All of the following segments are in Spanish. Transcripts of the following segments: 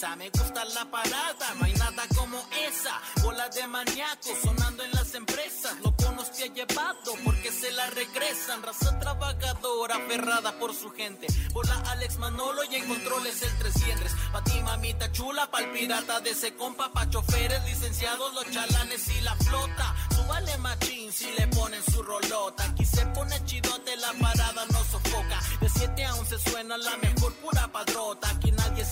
Me gusta la parada, no hay nada como esa. Bola de maníacos sonando en las empresas. Lo conos que ha llevado porque se la regresan. Raza trabajadora, aferrada por su gente. Bola Alex Manolo y en controles el 300. Pa' ti mamita chula, pa'l pirata de ese compa. Pa' choferes, licenciados, los chalanes y la flota. Súbale machín si le ponen su rolota. Aquí se pone chidote, la parada no sofoca. De 7 a 11 suena la mejor pura padrota.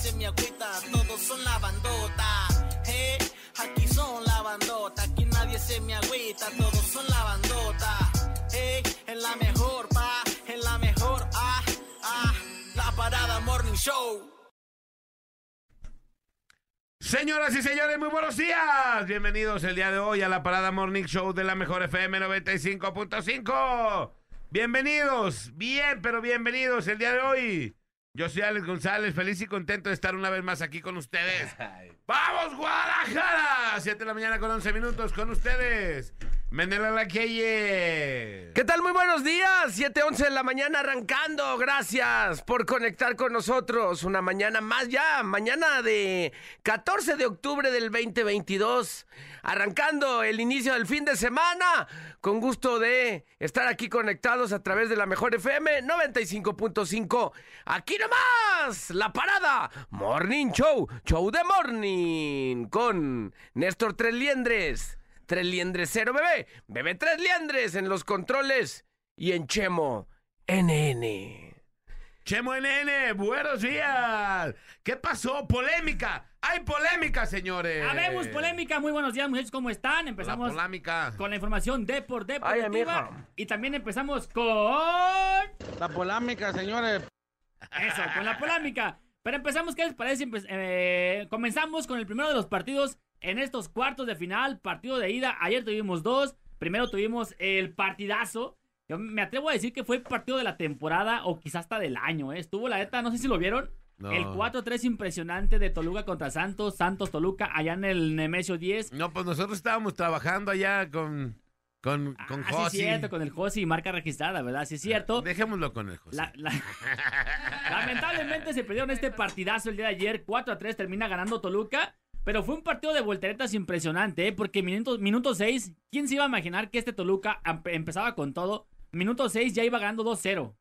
Se me agüita, todos son la bandota. Hey, aquí son la bandota. Aquí nadie se me agüita, todos son la bandota. Hey, en la mejor, pa, en la mejor, ah, ah, la parada morning show. Señoras y señores, muy buenos días. Bienvenidos el día de hoy a la Parada Morning Show de la Mejor FM 95.5. Bienvenidos, bien, pero bienvenidos el día de hoy. Yo soy Alex González, feliz y contento de estar una vez más aquí con ustedes. ¡Vamos, Guadalajara! 7 de la mañana con 11 minutos con ustedes. Menela la Queye. ¿Qué tal? Muy buenos días. 7:11 de la mañana arrancando. Gracias por conectar con nosotros. Una mañana más ya. Mañana de 14 de octubre del 2022. Arrancando el inicio del fin de semana. Con gusto de estar aquí conectados a través de la Mejor FM 95.5. Aquí nomás. La parada. Morning Show. Show de Morning. Con Néstor Tres Liendres. Tres liendres cero bebé. Bebé tres liendres en los controles y en Chemo NN. Chemo NN, buenos días. ¿Qué pasó? Polémica. Hay polémica, señores. Habemos polémica, muy buenos días muchachos, ¿cómo están? La Empezamos polémica. con la información de por Ay, deportiva amiga. y también empezamos con La polémica, señores. eso, con la polémica. Pero empezamos, ¿qué les parece? Empe- eh, comenzamos con el primero de los partidos en estos cuartos de final, partido de ida. Ayer tuvimos dos. Primero tuvimos el partidazo. Yo me atrevo a decir que fue el partido de la temporada o quizás hasta del año. ¿eh? Estuvo la neta, no sé si lo vieron. No. El 4-3 impresionante de Toluca contra Santos. Santos Toluca allá en el Nemesio 10. No, pues nosotros estábamos trabajando allá con, con, con ah, sí, es Josi. cierto, con el Josi y marca registrada, ¿verdad? Sí, es cierto. Dejémoslo con el Josi. La- la- Lamentablemente se perdieron este partidazo el día de ayer. 4 a 3 termina ganando Toluca. Pero fue un partido de volteretas impresionante, ¿eh? porque minuto, minuto 6, ¿quién se iba a imaginar que este Toluca em- empezaba con todo? Minuto 6 ya iba ganando 2-0.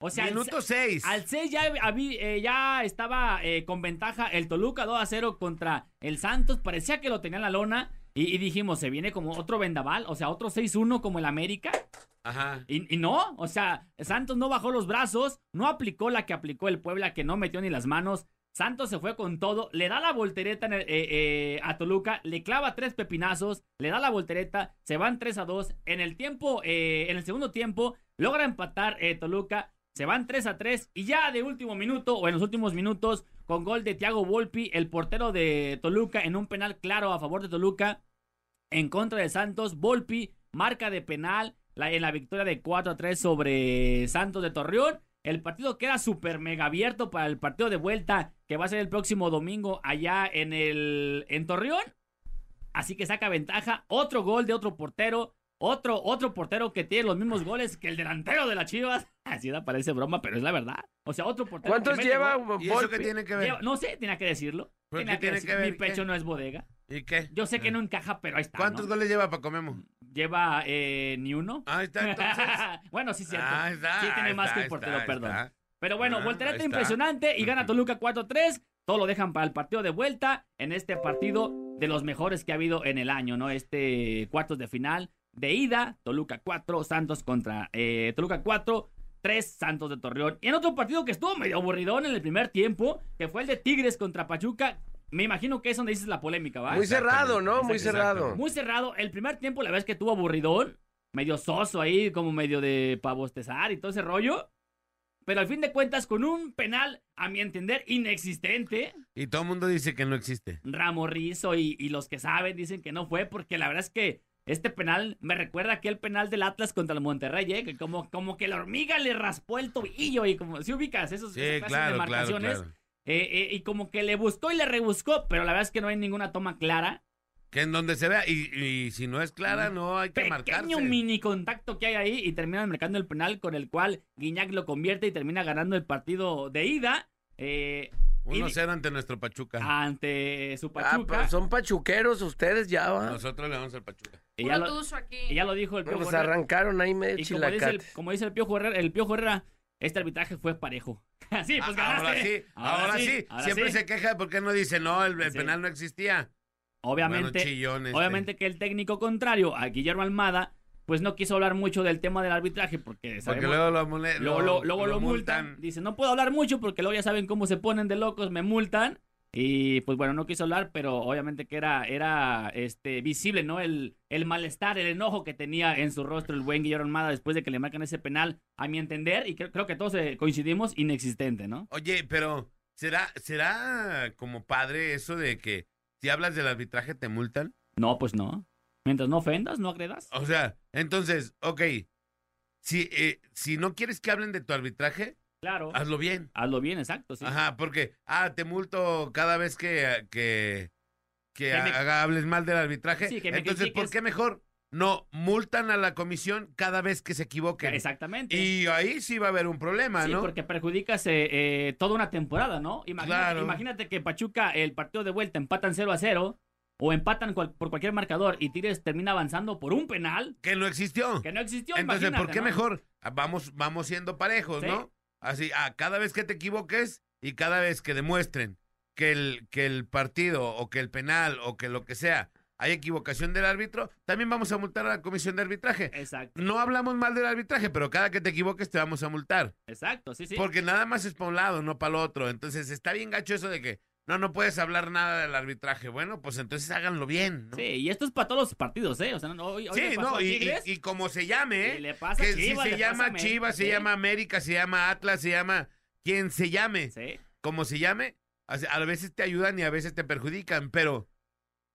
O sea, Minuto se- 6. al 6 ya, eh, ya estaba eh, con ventaja el Toluca 2 a 0 contra el Santos. Parecía que lo tenía en la lona. Y, y dijimos, se viene como otro vendaval, o sea, otro 6-1 como el América. Ajá. Y, y no, o sea, Santos no bajó los brazos, no aplicó la que aplicó el Puebla, que no metió ni las manos. Santos se fue con todo, le da la voltereta eh, eh, a Toluca, le clava tres pepinazos, le da la voltereta, se van 3 a 2. En el tiempo, eh, en el segundo tiempo, logra empatar eh, Toluca, se van 3 a 3. Y ya de último minuto, o en los últimos minutos, con gol de Thiago Volpi, el portero de Toluca, en un penal claro a favor de Toluca, en contra de Santos. Volpi, marca de penal en la victoria de 4 a 3 sobre Santos de Torreón. El partido queda súper mega abierto para el partido de vuelta que va a ser el próximo domingo allá en el en Torreón. Así que saca ventaja. Otro gol de otro portero. Otro, otro portero que tiene los mismos goles que el delantero de las Chivas. Así da, parece broma, pero es la verdad. O sea, otro portero. ¿Cuántos que lleva gol. ¿Y eso Volpi? qué tiene que ver? Lleva- no sé, tenía que decirlo. ¿Pero Tenía qué tiene decir- que ver? Mi pecho ¿Qué? no es bodega. ¿Y qué? Yo sé que no encaja, pero ahí está. ¿Cuántos ¿no? goles lleva para comemos? Lleva eh, ni uno. Ahí está, entonces. bueno, sí, cierto. Ah, está, sí, tiene más está, que el portero, está, perdón. Pero bueno, Ah, voltereta impresionante y gana. Toluca 4-3. Todo lo dejan para el partido de vuelta en este partido de los mejores que ha habido en el año, ¿no? Este cuartos de final de ida, Toluca 4, Santos contra eh, Toluca 4, 3 Santos de Torreón. Y en otro partido que estuvo medio aburridón en el primer tiempo, que fue el de Tigres contra Pachuca. Me imagino que es donde dices la polémica, ¿va? Muy cerrado, ¿no? Muy Exacto. cerrado. Muy cerrado. El primer tiempo, la verdad es que tuvo aburridón. Medio soso ahí, como medio de pavostezar y todo ese rollo. Pero al fin de cuentas, con un penal, a mi entender, inexistente. Y todo el mundo dice que no existe. Ramo Rizzo y, y los que saben dicen que no fue, porque la verdad es que este penal me recuerda a aquel penal del Atlas contra el Monterrey, ¿eh? que como, como que la hormiga le raspó el tobillo y como si ubicas esos Sí, esas clases claro, de claro, marcaciones. claro. Eh, eh, y como que le buscó y le rebuscó, pero la verdad es que no hay ninguna toma clara. Que en donde se vea, y, y si no es clara, no hay que pequeño marcarse. mini contacto que hay ahí y terminan marcando el penal con el cual Guiñac lo convierte y termina ganando el partido de ida. Eh, Y- 1-0 ante nuestro Pachuca. ante su Ah, Pachuca. pues son pachuqueros ustedes ya, va. Nosotros le vamos al Pachuca. y, ya lo, tuzo aquí. y ya lo dijo el Piojo pues Herrera. arrancaron ahí medio Y como dice, el, como dice el Piojo Herrera, el Piojo Herrera, este arbitraje fue parejo. sí, pues Ah, ganaste. ahora sí, ahora, sí. ahora Siempre sí. se queja porque no dice, no, el, el Sí. penal no existía. Obviamente, Bueno, chillón este. obviamente que el técnico contrario, a Guillermo Almada, pues no quiso hablar mucho del tema del arbitraje porque Porque sabemos- luego lo, mole- luego lo, luego lo lo multan. Dice, no puedo hablar mucho porque luego ya saben cómo se ponen de locos, me multan. Y pues bueno, no quiso hablar, pero obviamente que era, era este, visible, ¿no? El, el malestar, el enojo que tenía en su rostro el buen Guillermo Almada después de que le marcan ese penal, a mi entender, y creo, creo que todos eh, coincidimos, inexistente, ¿no? Oye, pero ¿será, ¿será como padre eso de que si hablas del arbitraje te multan? No, pues no. Mientras no ofendas, no agredas. O sea, entonces, ok, si, eh, si no quieres que hablen de tu arbitraje, Claro. hazlo bien. Hazlo bien, exacto, sí. Ajá, porque, ah, te multo cada vez que, que, que Que me- haga- hables mal del arbitraje. Sí, que me Entonces, ¿por qué mejor no multan a la comisión cada vez que se equivoquen? Exactamente. Y ahí sí va a haber un problema, Sí, ¿no? porque perjudicas eh, eh, toda una temporada, ¿no? Imagínate, Claro. imagínate que Pachuca, el partido de vuelta, empatan 0 a 0 o empatan cual- por cualquier marcador y Tigres termina avanzando por un penal Que no existió. que no existió. Entonces, ¿por qué ¿no? mejor? Ah, Vamos, vamos siendo parejos, Sí. ¿no? Así, ah, cada vez que te equivoques y cada vez que demuestren que el, que el partido o que el penal o que lo que sea hay equivocación del árbitro, también vamos a multar a la comisión de arbitraje. Exacto, No hablamos mal del arbitraje, pero cada que te equivoques te vamos a multar. exacto, sí, sí. Porque nada más es para un lado, no para el otro. Entonces está bien gacho eso de que no, no puedes hablar nada del arbitraje. Bueno, pues entonces háganlo bien. ¿no? Sí, y esto es para todos los partidos, ¿eh? O sea, no, hoy, hoy Sí, no, a y, Tigres, y- y como se llame, ¿eh? le pasa que Chivas, si se le llama Chivas, se llama América, se llama Atlas, se llama quien se llame, Sí, como se llame, a a veces te ayudan y a veces te perjudican, pero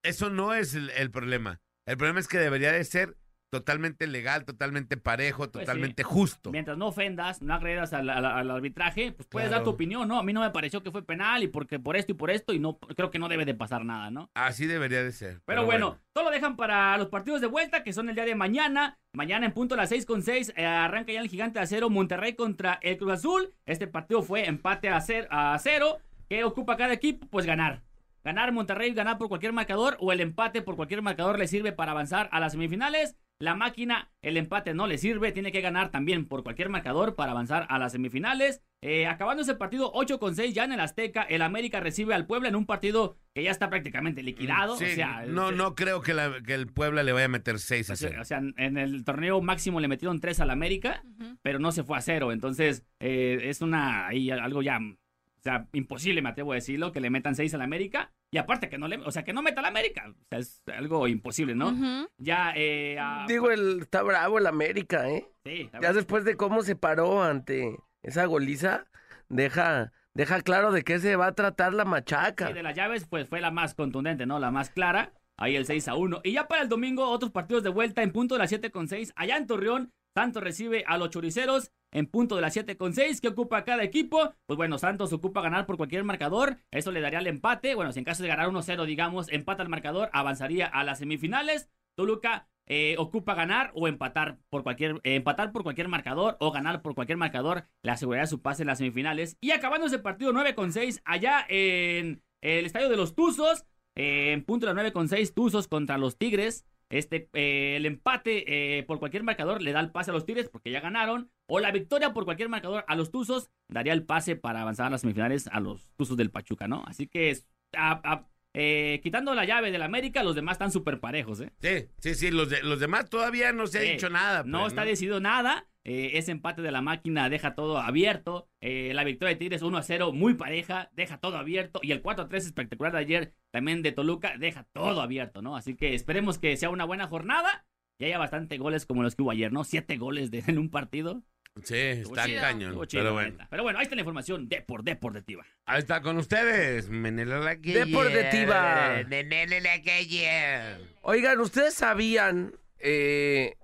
eso no es el, el problema. El problema es que debería de ser totalmente legal, totalmente parejo, Pues sí. totalmente justo. mientras no ofendas, no agredas al, al- al arbitraje, pues puedes dar tu opinión, ¿no? A mí no me pareció que fue penal y porque por esto y por esto y no creo que no debe de pasar nada, ¿no? Así debería de ser. Pero, bueno, todo lo dejan para los partidos de vuelta, que son el día de mañana. Mañana en punto a las 6 con 6 eh, arranca ya el gigante de acero Monterrey contra el Cruz Azul. Este partido fue empate a, cer- a cero. ¿Qué ocupa cada equipo? Pues ganar. Ganar Monterrey, ganar por cualquier marcador o el empate por cualquier marcador le sirve para avanzar a las semifinales. La máquina, el empate no le sirve, tiene que ganar también por cualquier marcador para avanzar a las semifinales. Eh, acabando ese partido 8 con 6 ya en el Azteca, el América recibe al Puebla en un partido que ya está prácticamente liquidado. Sí, o sea, no, se- no creo que, la- que el Puebla le vaya a meter seis a o sea, cero. o sea, en el torneo máximo le metieron 3 al América, pero no se fue a cero. Entonces, eh, es una ahí algo ya, o sea, imposible, me atrevo a decirlo, que le metan 6 al América. Y aparte que no le, o sea, que no meta al América. O sea, es algo imposible, ¿no? Ya, eh, a- Digo, el, está bravo el América, ¿eh? sí, Ya después de cómo se paró ante esa goliza, deja, deja claro de qué se va a tratar la machaca. sí, de las llaves, pues fue la más contundente, ¿no? La más clara. Ahí el 6 a 1. Y ya para el domingo, otros partidos de vuelta en punto de las 7 con 6. Allá en Torreón, Santos recibe a los choriceros en punto de las 7 con 6. ¿Qué ocupa cada equipo? Pues bueno, Santos ocupa ganar por cualquier marcador. Eso le daría el empate. Bueno, si en caso de ganar 1-0, digamos, empata el marcador, avanzaría a las semifinales. Toluca eh, ocupa ganar o empatar por cualquier eh, empatar por cualquier marcador o ganar por cualquier marcador le aseguraría su pase en las semifinales y acabando ese partido 9 con 6 allá en el estadio de los Tuzos eh, en punto de las 9 con 6 Tuzos contra los Tigres este eh, el empate eh, por cualquier marcador le da el pase a los Tigres porque ya ganaron o la victoria por cualquier marcador a los Tuzos daría el pase para avanzar a las semifinales a los Tuzos del Pachuca no así que es- a- a- eh, quitando la llave del América los demás están súper parejos eh Sí, sí, sí, los, de- los demás todavía no se ha dicho nada. No pues, está decidido nada. Eh, ese empate de la máquina deja todo abierto. eh, la victoria de Tigres 1 a 0, muy pareja, deja todo abierto. Y el 4 a 3 espectacular de ayer, también de Toluca, deja todo abierto, ¿no? Así que esperemos que sea una buena jornada. Y haya bastante goles como los que hubo ayer, ¿no? Siete goles de- en un partido. Sí, está chido. cañón. Chido, pero bueno. neta. Pero bueno, ahí está la información de por deportiva. Ahí está con ustedes. Menela la. Deportiva. Menela la. Oigan, ¿ustedes sabían? eh,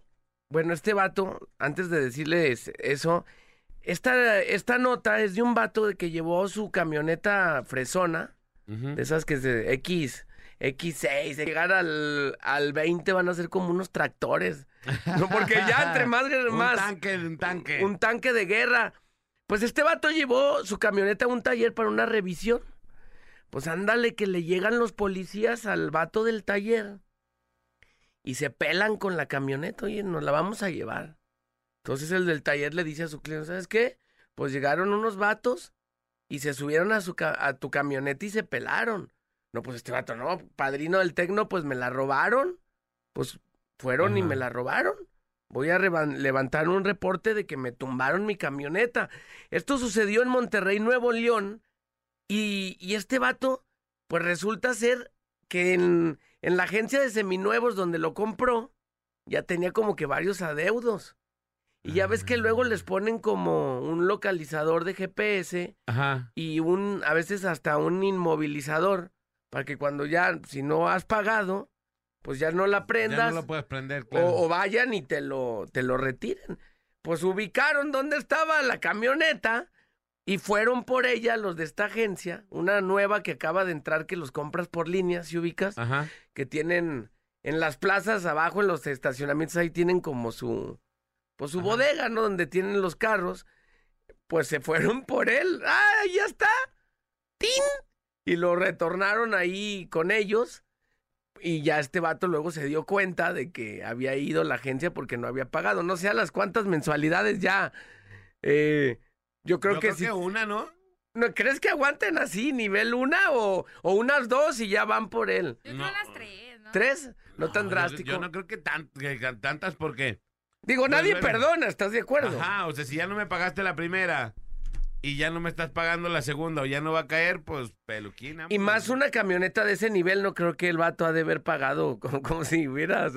bueno, este vato, antes de decirles eso, esta, esta nota es de un vato de que llevó su camioneta fresona, de esas que es de X, X6, de llegar al, al 20 van a ser como unos tractores. No, porque ya entre más, Un más tanque, un tanque. un tanque de guerra. Pues este vato llevó su camioneta a un taller para una revisión. Pues ándale que le llegan los policías al vato del taller y se pelan con la camioneta, oye, nos la vamos a llevar. Entonces el del taller le dice a su cliente, ¿sabes qué? Pues llegaron unos vatos y se subieron a, su a tu camioneta y se pelaron. No, pues este vato, no, padrino del tecno, pues me la robaron. Pues fueron y me la robaron. Voy a levantar un reporte de que me tumbaron mi camioneta. Esto sucedió en Monterrey, Nuevo León. Y, y este vato, pues resulta ser que en, en la agencia de seminuevos donde lo compró, ya tenía como que varios adeudos. Y ya ves que luego les ponen como un localizador de GPS Ajá. y un, a veces hasta un inmovilizador, para que cuando ya, si no has pagado, pues ya no la Ya prendas no lo puedes prender, o, o vayan y te lo, te lo retiren. Pues ubicaron dónde estaba la camioneta y fueron por ella los de esta agencia, una nueva que acaba de entrar que los compras por línea, si ubicas, Ajá. que tienen en las plazas abajo, en los estacionamientos, ahí tienen como su, pues su Ajá. bodega, ¿no? Donde tienen los carros. Pues se fueron por él. ¡Ah, ya está! ¡Tin! Y lo retornaron ahí con ellos. Y ya este vato luego se dio cuenta de que había ido la agencia porque no había pagado. No sé a las cuántas mensualidades ya. Eh, yo creo Yo que creo sí. que una, ¿no? ¿No, ¿Crees que aguanten así, nivel una o, o unas dos y ya van por él? Yo No. creo las tres, ¿no? ¿Tres? No, tan drástico. Yo, no creo que, tan- que tantas porque... Digo, Pues nadie bueno. perdona, ¿estás de acuerdo? Ajá, o sea, si ya no me pagaste la primera y ya no me estás pagando la segunda o ya no va a caer, pues peluquina. Y más una camioneta de ese nivel, no creo que el vato ha de haber pagado como, como si hubiera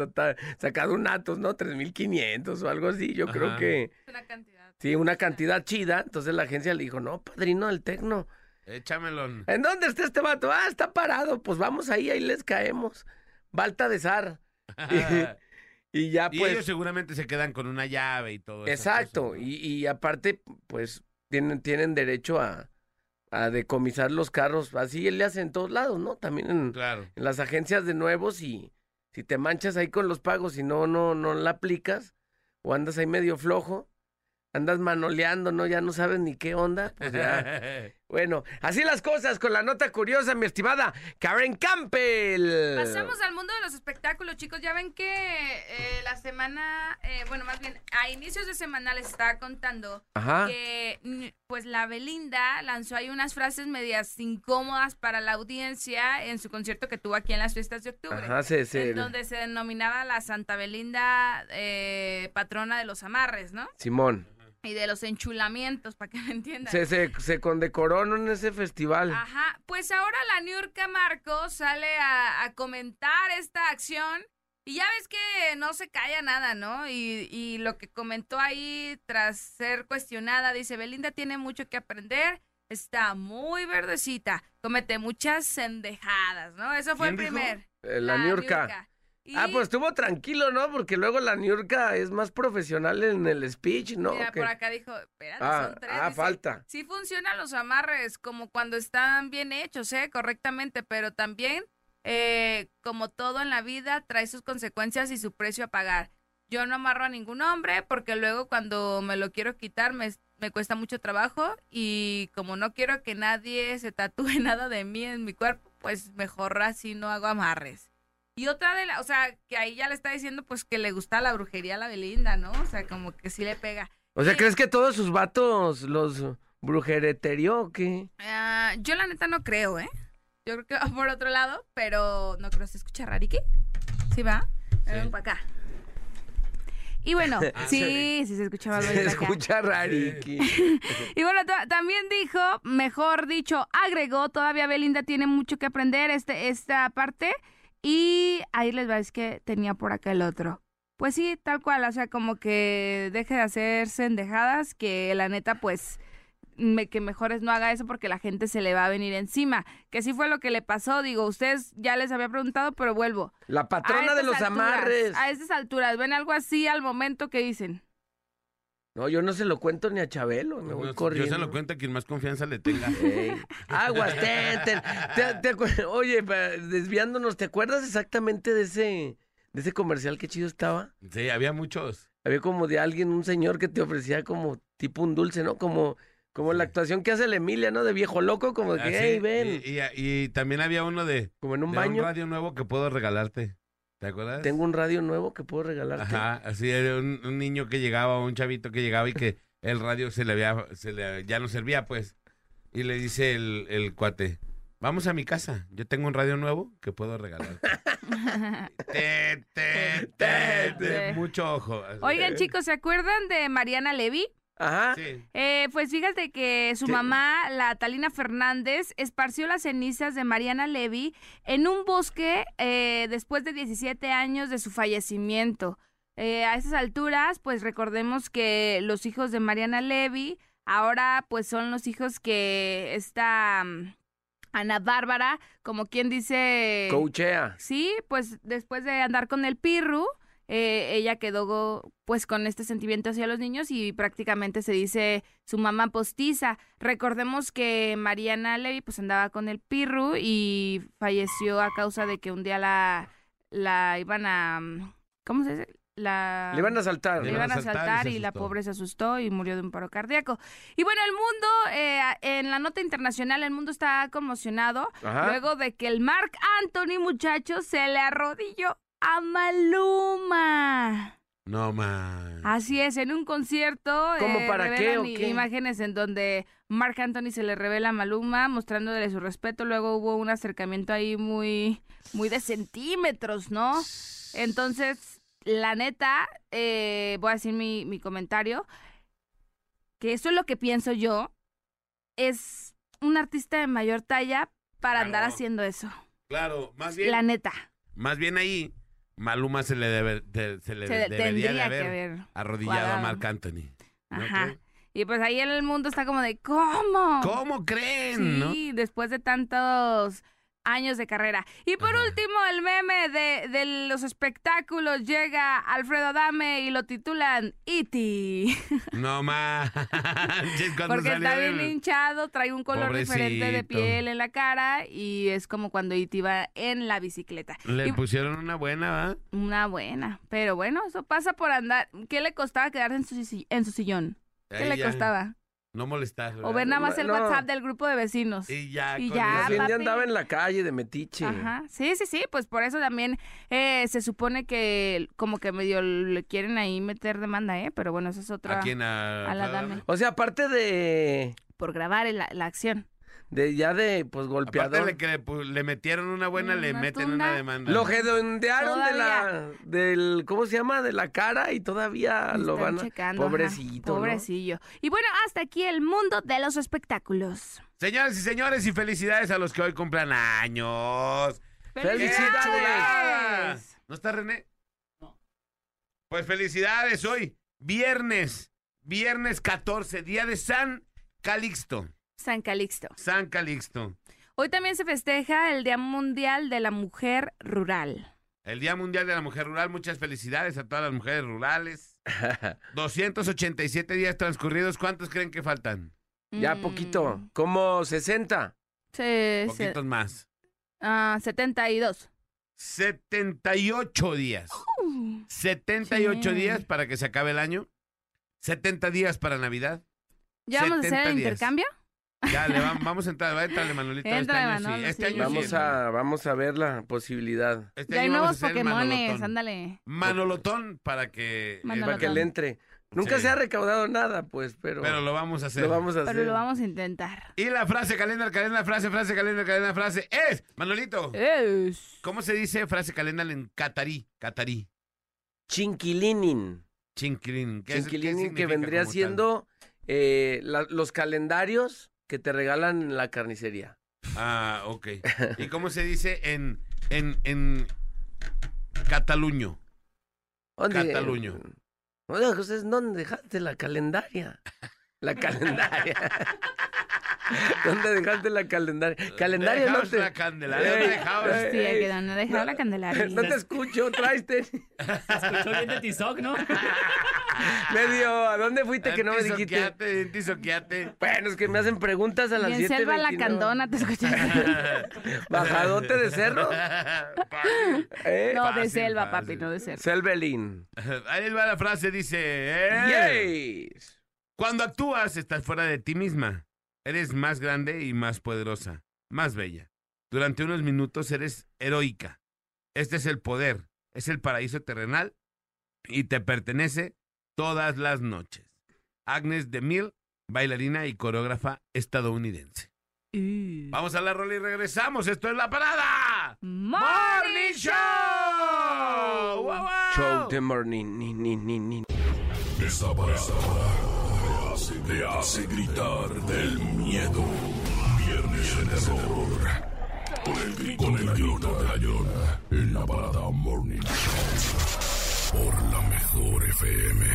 sacado un Atos, ¿no? 3.500 o algo así. Yo creo que Es una cantidad. Sí, una cantidad chida. Entonces la agencia le dijo, no, padrino del Tecno. Échamelo. ¿En dónde está este vato? Ah, está parado. Pues vamos ahí, ahí les caemos. Balta de zar. Y ya y pues... ellos seguramente se quedan con una llave y todo eso. Exacto, y, y aparte, pues, tienen, tienen derecho a, a decomisar los carros. Así le hacen en todos lados, ¿no? También en, Claro. en las agencias de nuevos y si te manchas ahí con los pagos y no, no, no la aplicas, o andas ahí medio flojo, andas manoleando, ¿no? Ya no sabes ni qué onda, pues ya. bueno, así las cosas con la nota curiosa, mi estimada Karen Campbell. Pasamos al mundo de los espectáculos, chicos. Ya ven que eh, la semana, eh, bueno, más bien a inicios de semana les estaba contando Ajá. que mm, pues la Belinda lanzó ahí unas frases medias incómodas para la audiencia en su concierto que tuvo aquí en las fiestas de octubre. Ajá, se, se- En donde se denominaba la Santa Belinda eh, patrona de los amarres, ¿no? Simón. Y de los enchulamientos, para que me entiendan. Se, se, se condecoró en ese festival. Ajá, pues ahora la Niurka Marcos sale a, a comentar esta acción y ya ves que no se calla nada, ¿no? Y, y lo que comentó ahí tras ser cuestionada, dice, Belinda tiene mucho que aprender, está muy verdecita, comete muchas sendejadas, ¿no? Eso fue el primer. Eh, la Niurka. Y, Ah, pues estuvo tranquilo, ¿no? Porque luego la Niurka es más profesional en el speech, ¿no? mira, por acá dijo, espérate, ah, son tres. ah, dice, falta. Sí funcionan los amarres como cuando están bien hechos, ¿eh? Correctamente, pero también, eh, como todo en la vida, trae sus consecuencias y su precio a pagar. Yo no amarro a ningún hombre porque luego cuando me lo quiero quitar me, me cuesta mucho trabajo y como no quiero que nadie se tatúe nada de mí en mi cuerpo, pues mejor así no hago amarres. Y otra de la, o sea, que ahí ya le está diciendo pues que le gusta la brujería a la Belinda, ¿no? O sea, como que sí le pega. O sea. ¿crees que todos sus vatos los brujereterió o qué? Ah, yo la neta no creo, ¿eh? Yo creo que va por otro lado, pero no creo se escucha rarique. ¿Sí va? Ven para acá. Y bueno, sí, sí se escuchaba algo Se acá. escucha rariki. Y bueno, ta- también dijo, mejor dicho, agregó, todavía Belinda tiene mucho que aprender este, esta parte. Y ahí les va, es que tenía por acá el otro. Pues sí, tal cual, o sea, como que deje de hacer sendejadas, que la neta, pues, me- que mejores no haga eso porque la gente se le va a venir encima. Que sí fue lo que le pasó, digo, ustedes ya les había preguntado, pero vuelvo. La patrona de los alturas, amarres. A estas alturas, ¿ven algo así al momento que dicen? No, yo no se lo cuento ni a Chabelo, me voy Yo corriendo. se lo cuento a quien más confianza le tenga. Ey. Aguas, ten, ten. Te- te acuer- Oye, desviándonos, ¿te acuerdas exactamente de ese, de ese comercial que chido estaba? Sí, había muchos. Había como de alguien, un señor que te ofrecía como tipo un dulce, ¿no? Como, Como la actuación que hace la Emilia, ¿no? De viejo loco, como de que, Así, hey, ven. Y, y- y también había uno de, Como en un de baño. radio nuevo que puedo regalarte. ¿Te acuerdas? Tengo un radio nuevo que puedo regalarte. Ajá, así era un, un niño que llegaba, un chavito que llegaba y que el radio se le había, se le, ya no servía, pues. Y le dice el, el cuate, vamos a mi casa, yo tengo un radio nuevo que puedo regalar. te, te, te, te, mucho ojo. Oigan, chicos, ¿se acuerdan de Mariana Levy? Ajá. Sí. Eh, pues fíjate que su Sí. mamá, la Talina Fernández, esparció las cenizas de Mariana Levy en un bosque eh, después de 17 años de su fallecimiento. Eh, a esas alturas, pues recordemos que los hijos de Mariana Levy ahora pues son los hijos que está mm, Ana Bárbara, como quien dice... Coachea. Sí, pues después de andar con el Pirru, eh, ella quedó pues con este sentimiento hacia los niños y prácticamente se dice su mamá postiza. Recordemos que Mariana Levy pues andaba con el Pirru y falleció a causa de que un día la, la iban a... ¿Cómo se dice? La... Le iban a saltar. Le iban a asaltar y la pobre se asustó y murió de un paro cardíaco. Y bueno, el mundo, eh, en la nota internacional, el mundo está conmocionado Ajá. luego de que el Mark Anthony, muchacho, se le arrodilló a Maluma. No man. Así es, en un concierto. ¿Cómo eh, para qué o qué? Imágenes en donde Mark Anthony se le revela a Maluma, mostrándole su respeto. Luego hubo un acercamiento ahí muy, muy de centímetros, ¿no? Entonces, la neta, eh, voy a decir mi, mi comentario, que eso es lo que pienso yo, es un artista de mayor talla para andar haciendo eso. Claro, más bien, La neta, más bien ahí, Maluma se le, debe, de- se le se de- le debería de haber arrodillado a. Marc Anthony. ¿no Ajá. creen? Y pues ahí el mundo está como de, ¿cómo? ¿Cómo creen? no? Sí, después de tantos años de carrera. Y por Ajá. último, el meme de, de los espectáculos llega Alfredo Adame y lo titulan E E.T. No más. Porque está bien hinchado, trae un color diferente de piel en la cara y es como cuando E.T. va en la bicicleta. Le Y- pusieron una buena, ¿va? una buena, pero bueno, eso pasa por andar. ¿Qué le costaba quedarse en su, en su sillón? ¿Qué Ahí le ya, costaba? No molestar. O ver nada más el No. WhatsApp del grupo de vecinos. Y ya. Y ya, ya andaba en la calle de metiche. Ajá, sí, sí, sí, pues por eso también eh, se supone que como que medio le quieren ahí meter demanda, ¿eh? Pero bueno, eso es otra... ¿A quién? A, a la dame. O sea, aparte de, Por grabar la, la acción. De ya de pues Aparte golpeador. de que le, metieron una buena, le Una meten tunda. una demanda. Lo redondearon de la, del, ¿cómo se llama? De la cara y todavía lo van a... checando, ajá. Pobrecito, ¿no? Pobrecillo. Y bueno, hasta aquí el mundo de los espectáculos. Señoras y señores, y felicidades a los que hoy cumplan años. ¡Felicidades! chulada! ¿No está René? No. Pues felicidades hoy, viernes, viernes 14, día de San Calixto. San Calixto. San Calixto. Hoy también se festeja el Día Mundial de la Mujer Rural. El Día Mundial de la Mujer Rural, muchas felicidades a todas las mujeres rurales. 287 días transcurridos, ¿cuántos creen que faltan? Ya Mm, poquito, como 60. se- se- Poquitos más. ah, 72. 78 días. 78 sí. días para que se acabe el año. 70 días para Navidad. ¿Ya vamos a hacer 70 el días. intercambio? Ya, le vamos, vamos a entrar, va a entrarle Manolito. este Éntrale, año sí. Este sí. año Vamos sí. a, vamos a ver la posibilidad. Este Ya hay año nuevos Pokémones, manolotón. ándale. Manolotón para que... eh, Manolotón. Para que le entre. Nunca Sí. se ha recaudado nada, pues, pero, Pero lo vamos a hacer. lo vamos a hacer. Pero lo vamos a intentar. Y la frase, calendar, calendar, frase, frase, calendar, calendar, frase es, Manolito, Es. ¿cómo se dice frase calendar en catarí? Catarí. Chinquilinin. Chinquilín. ¿Qué es- qué Chinquilinin que vendría siendo eh, la- los calendarios que te regalan en la carnicería. Ah, ok. ¿Y cómo se dice en, en, en cataluño? ¿Dónde- Cataluño. Oiga, José, ¿dónde dejaste la calendaria? La calendaria. ¿Dónde dejaste la calendaria? Calendario no te... la candelaria, ¿dónde Ey, dejabas? Sí, que no dejaba la candelaria. No te escucho, traiste. Se escuchó bien de Tizoc, ¿no? Medio, ¿a dónde fuiste que no me dijiste? Tizoqueate, tizoqueate. Bueno, es que me hacen preguntas a las Bien 7. selva la candona, te escuché. ¿Bajadote de cerro? ¿Eh? No, de selva, fácil. papi, no de selva. Selbelin. Ahí va la frase, dice... ¿eh? Yes. Cuando actúas, estás fuera de ti misma. Eres más grande y más poderosa, más bella. Durante unos minutos eres heroica. Este es el poder, es el paraíso terrenal y te pertenece todas las noches. Agnes DeMille, bailarina y coreógrafa estadounidense. Vamos a la rola y regresamos. Esto es La Parada. Morning Show. Wow, wow. Show de morning. Ni, ni, ni, ni. Esta parada te hace, gritar del miedo. Viernes de terror. Con el grito, con el grito de la. En la parada Morning Show. Por la mejor FM.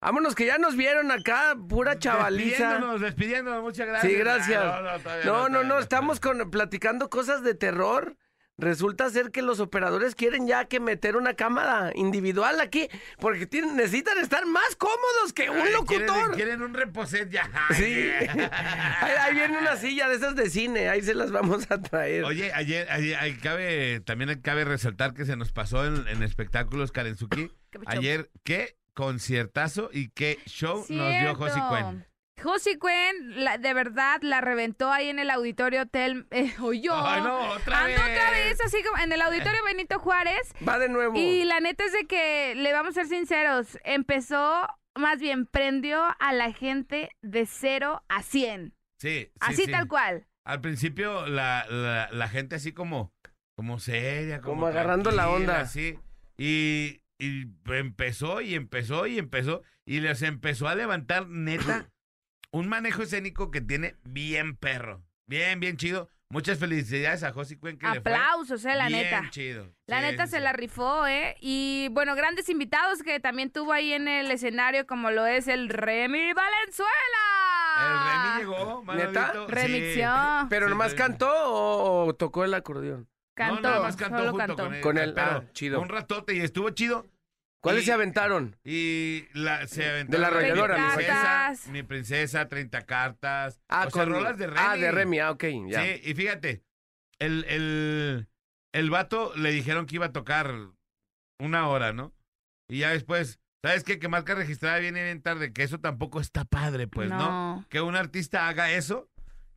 Vámonos, que ya nos vieron acá, pura chavaliza. Despidiéndonos, despidiéndonos. Muchas gracias. Sí, gracias. Ah, no, No, no, todavía no, estamos con, platicando cosas de terror. Resulta ser que los operadores quieren ya que meter una cámara individual aquí, porque tienen, necesitan estar más cómodos que un Ay, locutor. Quieren, quieren un reposet ya. Sí. ahí, ahí viene una silla de esas de cine, ahí se las vamos a traer. Oye, ayer, ayer ahí cabe, también cabe resaltar que se nos pasó en, en espectáculos Karenzuki. Ayer, qué conciertazo y qué show nos dio Cierto. Cuen. Josie Cuen, la- de verdad, la reventó ahí en el auditorio hotel. Eh, o yo. Ay, no, otra Ando vez. otra vez, así como en el auditorio Benito Juárez. Va de nuevo. Y la neta es de que, le vamos a ser sinceros, empezó, más bien, prendió a la gente de 0 a 100. Sí, sí, Así sí. tal cual. Al principio la, la, la gente así como, como seria, como, Como agarrando la onda. así. Y, y empezó y empezó y empezó y les empezó a levantar neta un manejo escénico que tiene bien perro. Bien, bien chido. Muchas felicidades a Josie Cuen que le fue Aplausos, eh, la bien neta. chido. La Sí, neta sí, se la rifó, ¿eh? Y bueno, grandes invitados que también tuvo ahí en el escenario, como lo es el Remy Valenzuela. El Remy llegó, ¿Neta? Sí. Remixió. ¿Pero Sí, nomás cantó o, o tocó el acordeón? Cantó, No, nada más cantó solo junto cantó. con él. Con él, ah, chido. Un ratote y estuvo chido. ¿Cuáles Y- se aventaron? Y la, se aventó De la arrolladora, Mi princesa, mi princesa, 30 cartas. Ah, o sea, con rolas de Remy. Ah, de Remy, ah, ok, ya. Sí, y fíjate, el, el, el vato le dijeron que iba a tocar una hora, ¿no? Y ya después, ¿sabes qué? Que marca registrada viene bien tarde, que eso tampoco está padre, pues, ¿no? No. Que un artista haga eso,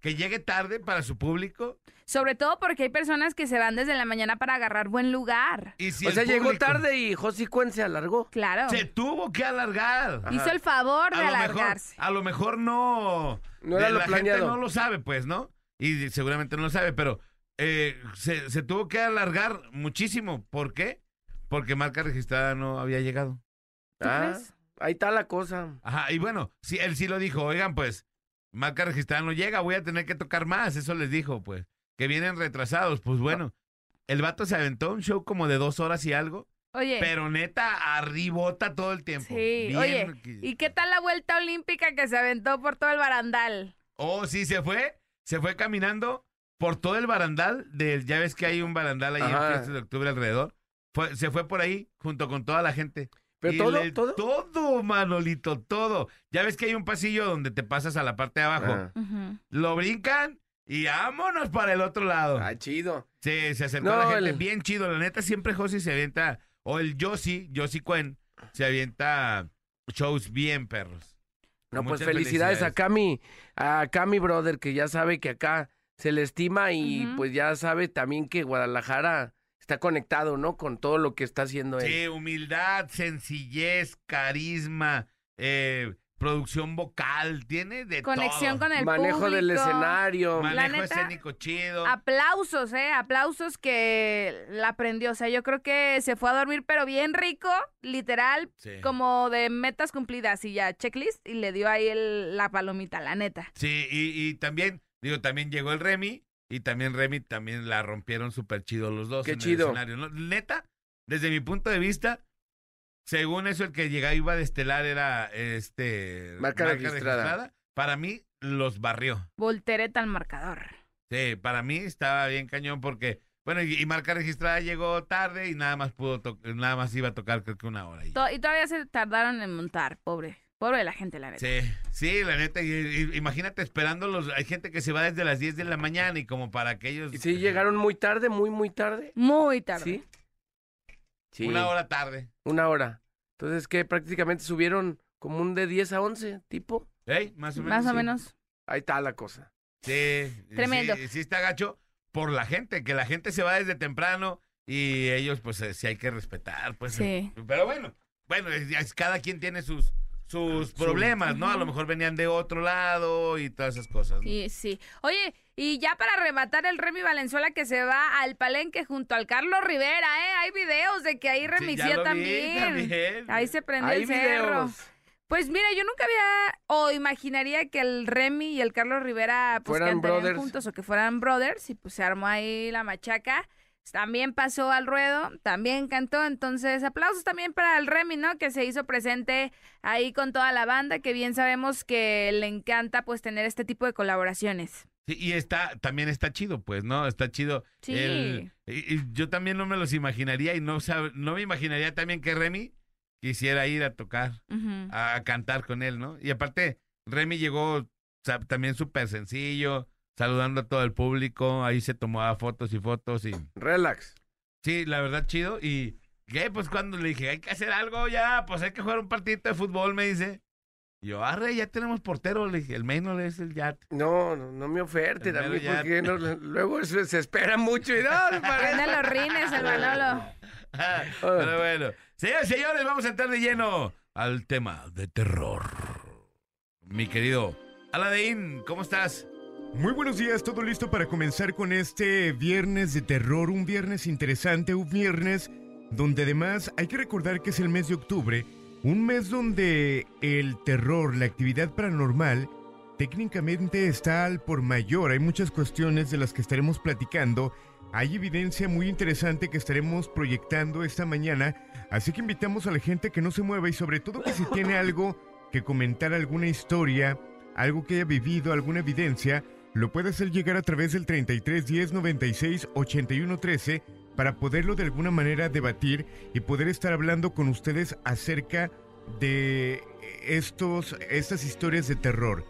que llegue tarde para su público. Sobre todo porque hay personas que se van desde la mañana para agarrar buen lugar. Y si o sea, llegó tarde y Cuen se alargó. Claro. Se tuvo que alargar. Hizo el favor de a lo mejor, alargarse. a lo mejor no. No era de lo la planeado. gente no lo sabe, pues, ¿no? Y seguramente no lo sabe, pero eh, se, se tuvo que alargar muchísimo. ¿Por qué? Porque marca registrada no había llegado. ¿Tú Ah, crees? ahí está la cosa. Ajá, y bueno, sí, él sí lo dijo, oigan, pues, marca registrada no llega, voy a tener que tocar más, eso les dijo, pues, que vienen retrasados, pues bueno. El vato se aventó un show como de dos horas y algo, Oye. pero neta, arribota todo el tiempo. Sí, Bien oye, ¿y qué tal la vuelta olímpica que se aventó por todo el barandal? Oh, sí, se fue. Se fue caminando por todo el barandal. Del, ya ves que hay un barandal ahí Ajá. en Fiestas de Octubre alrededor. Fue, se fue por ahí junto con toda la gente. Pero todo, le- todo. Todo, Manolito, todo. Ya ves que hay un pasillo donde te pasas a la parte de abajo. Ah. Lo brincan y vámonos para el otro lado. Ah, chido. Sí, se acercó No, la gente. el- Bien chido. La neta, siempre Josie se avienta. O el Josie, Josie Cuen, se avienta shows bien perros. No, pues Muchas felicidades, a felicidades. Cami, a Cami Brother, que ya sabe que acá se le estima y pues ya sabe también que Guadalajara está conectado, ¿no? Con todo lo que está haciendo él. Sí, humildad, sencillez, carisma, eh, producción vocal, tiene de Conexión todo. con el Manejo del escenario. Manejo neta, escénico chido. Aplausos, eh, aplausos que la aprendió. O sea, yo creo que se fue a dormir, pero bien rico, literal, Sí. como de metas cumplidas y ya, checklist, y le dio ahí el- la palomita, la neta. Sí, y, y también, digo, también llegó el Remy y también Remy también la rompieron súper chido los dos Qué en chido. el escenario. ¿no? Neta, desde mi punto de vista, según eso, el que llegaba iba de estelar era este Marca registrada. Para mí, los barrió. Voltereta al marcador. Sí, para mí estaba bien cañón porque, bueno, y, y marca registrada llegó tarde y nada más pudo nada más iba a tocar creo que una hora. Y, To- y todavía se tardaron en montar, pobre. Pobre de la gente, la neta. sí, sí, la neta, y- y- imagínate esperándolos, hay gente que se va desde las 10 de la mañana y como para que ellos... Y sí, llegaron muy tarde, muy, muy tarde. Muy tarde. Sí. Sí. Una hora tarde. Una hora. Entonces, que prácticamente subieron como un de 10 a 11, tipo. ¿Ey? Más o menos. Más o sí. menos. Ahí está la cosa. Sí. Tremendo. Sí, sí está gacho por la gente, que la gente se va desde temprano y ellos, pues, eh, sí hay que respetar, pues. Sí. Pero bueno, bueno, cada quien tiene sus, sus problemas, ¿no? A lo mejor venían de otro lado y todas esas cosas. ¿no? Sí, sí. Oye, y ya para rematar el Remy Valenzuela que se va al palenque junto al Carlos Rivera, ¿eh? Hay videos de que ahí Sí, lo vi también. también. Ahí se prendió Hay el cerro. videos. Pues mira, yo nunca había o imaginaría que el Remy y el Carlos Rivera pues Fueran cantarían brothers. juntos o que fueran brothers y pues se armó ahí la machaca. También pasó al ruedo, también cantó, entonces aplausos también para el Remy, ¿no? Que se hizo presente ahí con toda la banda, que bien sabemos que le encanta pues tener este tipo de colaboraciones. Sí, y está, también está chido, pues, ¿no? Está chido. Sí. el- y, y yo también no me los imaginaría y no, sab- no me imaginaría también que Remy quisiera ir a tocar, a, cantar con él, ¿no? Y aparte, Remy llegó o sea, también súper sencillo, saludando a todo el público, ahí se tomaba fotos y fotos y... Relax. Sí, la verdad, chido. Y, ¿qué? Pues cuando le dije, hay que hacer algo ya, pues hay que jugar un partidito de fútbol, me dice. Y yo, arre, ya tenemos portero, le dije, el Maynor es el ya. No, no, no me oferte también, ya. porque no- luego se, se espera mucho y no. Prende los rines, el Manolo. Pero bueno, señores, señores, vamos a entrar de lleno al tema de terror. Mi querido Aladdin, ¿cómo estás? Muy buenos días, todo listo para comenzar con este viernes de terror, un viernes interesante, un viernes donde además hay que recordar que es el mes de octubre, un mes donde el terror, la actividad paranormal, técnicamente está al por mayor. Hay muchas cuestiones de las que estaremos platicando. Hay evidencia muy interesante que estaremos proyectando esta mañana, así que invitamos a la gente que no se mueva y sobre todo que si tiene algo que comentar, alguna historia, algo que haya vivido, alguna evidencia, lo puede hacer llegar a través del 33 10 96 81 13 para poderlo de alguna manera debatir y poder estar hablando con ustedes acerca de estos, estas historias de terror.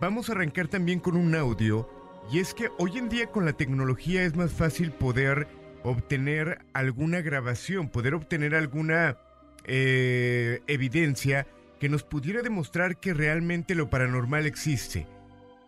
Vamos a arrancar también con un audio y es que hoy en día con la tecnología es más fácil poder obtener alguna grabación, poder obtener alguna eh, evidencia que nos pudiera demostrar que realmente lo paranormal existe.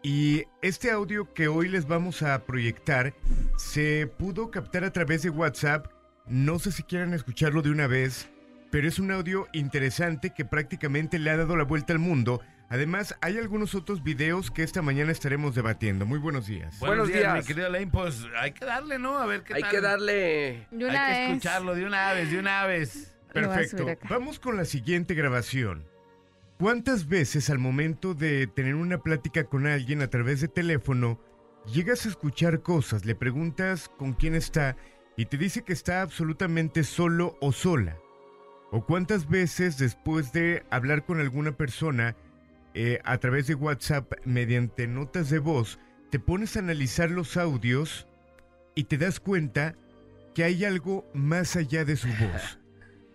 Y este audio que hoy les vamos a proyectar se pudo captar a través de WhatsApp. No sé si quieran escucharlo de una vez, pero es un audio interesante que prácticamente le ha dado la vuelta al mundo. Además, hay algunos otros videos que esta mañana estaremos debatiendo. Muy buenos días. Buenos días. mi querido Alain. Pues hay que darle, ¿no? A ver qué Hay tal. que darle. De una hay que vez. escucharlo de una vez, de una vez. Perfecto. Vamos con la siguiente grabación. ¿Cuántas veces al momento de tener una plática con alguien a través de teléfono, llegas a escuchar cosas, le preguntas con quién está y te dice que está absolutamente solo o sola? ¿O cuántas veces después de hablar con alguna persona eh, a través de WhatsApp mediante notas de voz, te pones a analizar los audios y te das cuenta que hay algo más allá de su voz?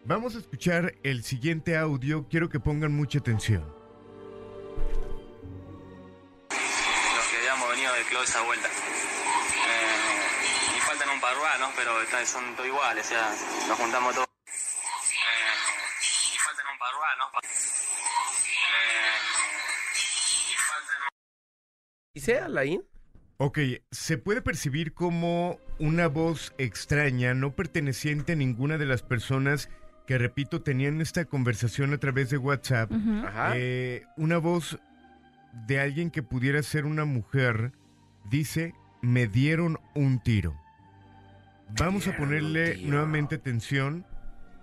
Vamos a escuchar el siguiente audio, quiero que pongan mucha atención. los que habíamos venido del club esa vuelta. Eh, y faltan un par urbanos, pero está- son todos iguales, o sea, nos juntamos todos. Eh, y faltan un par pa- Eh, y faltan un ¿Y sea, Alain? Ok, se puede percibir como una voz extraña, no perteneciente a ninguna de las personas que, repito, tenían esta conversación a través de WhatsApp. Eh, una voz de alguien que pudiera ser una mujer dice, me dieron un tiro. Vamos a ponerle nuevamente atención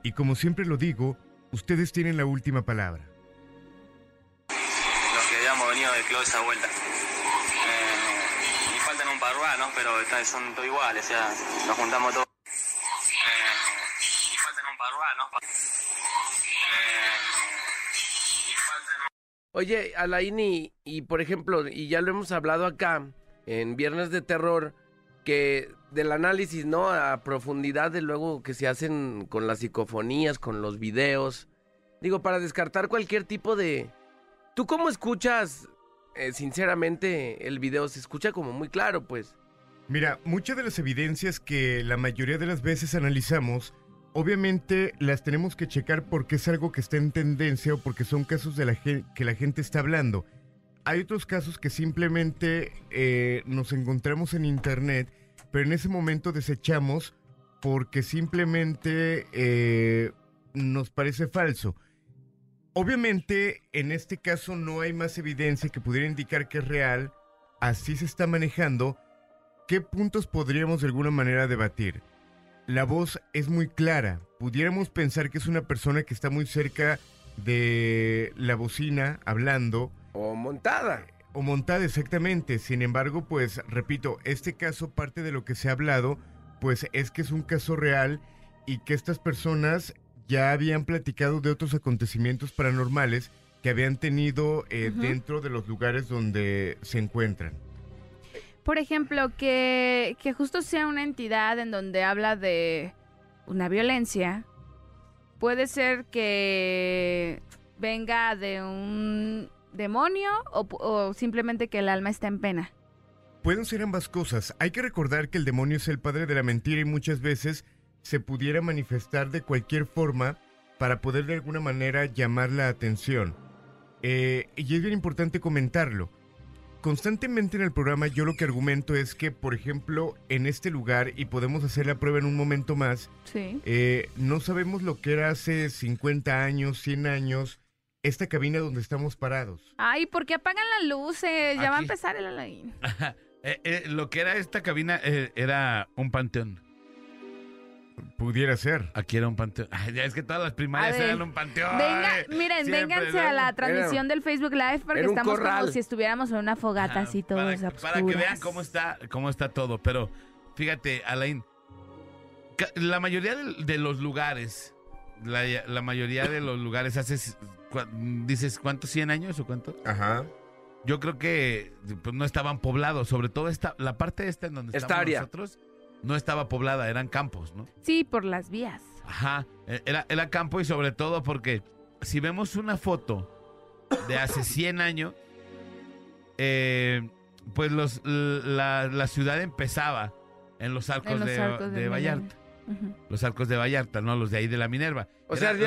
y como siempre lo digo, ustedes tienen la última palabra. los que habíamos venido del club esa vuelta. Eh, y faltan un par urbanos, pero son todos iguales, o sea, nos juntamos todos. Oye, Alain, y, y por ejemplo, y ya lo hemos hablado acá en Viernes de Terror, que del análisis, ¿no? A profundidad de luego que se hacen con las psicofonías, con los videos. Digo, para descartar cualquier tipo de... ¿Tú cómo escuchas, eh, sinceramente, el video? Se escucha como muy claro, pues. Mira, muchas de las evidencias que la mayoría de las veces analizamos obviamente las tenemos que checar porque es algo que está en tendencia o porque son casos de la que la gente está hablando. Hay otros casos que simplemente eh, nos encontramos en internet, pero en ese momento desechamos porque simplemente eh, nos parece falso. Obviamente, en este caso no hay más evidencia que pudiera indicar que es real, así se está manejando. ¿Qué puntos podríamos de alguna manera debatir? La voz es muy clara. Pudiéramos pensar que es una persona que está muy cerca de la bocina hablando. O montada. O montada exactamente. Sin embargo, pues repito, este caso parte de lo que se ha hablado, pues es que es un caso real y que estas personas ya habían platicado de otros acontecimientos paranormales que habían tenido eh, dentro de los lugares donde se encuentran. Por ejemplo, que, que justo sea una entidad en donde habla de una violencia, puede ser que venga de un demonio o, simplemente que el alma está en pena. Pueden ser ambas cosas. Hay que recordar que el demonio es el padre de la mentira y muchas veces se pudiera manifestar de cualquier forma para poder de alguna manera llamar la atención. Eh, y es bien importante comentarlo. Constantemente en el programa yo lo que argumento es que, por ejemplo, en este lugar, y podemos hacer la prueba en un momento más, Sí. eh, no sabemos lo que era hace 50 años, 100 años, esta cabina donde estamos parados. Ay, ¿por qué apagan las luces? Ya va a empezar el Alain. Eh, eh, lo que era esta cabina eh, era un panteón. Pudiera ser. Aquí era un panteón. Ay, ya es que todas las primarias ver. eran un panteón. Venga, miren, Siempre, vénganse a ¿no? la transmisión del Facebook Live porque estamos corral. como si estuviéramos en una fogata así todos para, para que vean cómo está, cómo está todo. Pero fíjate, Alain, la mayoría de, de los lugares, la, la mayoría de los lugares hace, cua- dices, ¿cuántos? ¿100 años o cuánto? Ajá. Yo creo que pues, no estaban poblados, sobre todo esta, la parte esta en donde Esta estamos área. nosotros, no estaba poblada, eran campos, ¿no? Sí, por las vías. Ajá, e- era, era campo y sobre todo porque si vemos una foto de hace 100 años, eh, pues los, la, la ciudad empezaba en los arcos, En los de, arcos de del Vallarta. Los arcos de Vallarta, no los de ahí de la Minerva. O Era sea, de,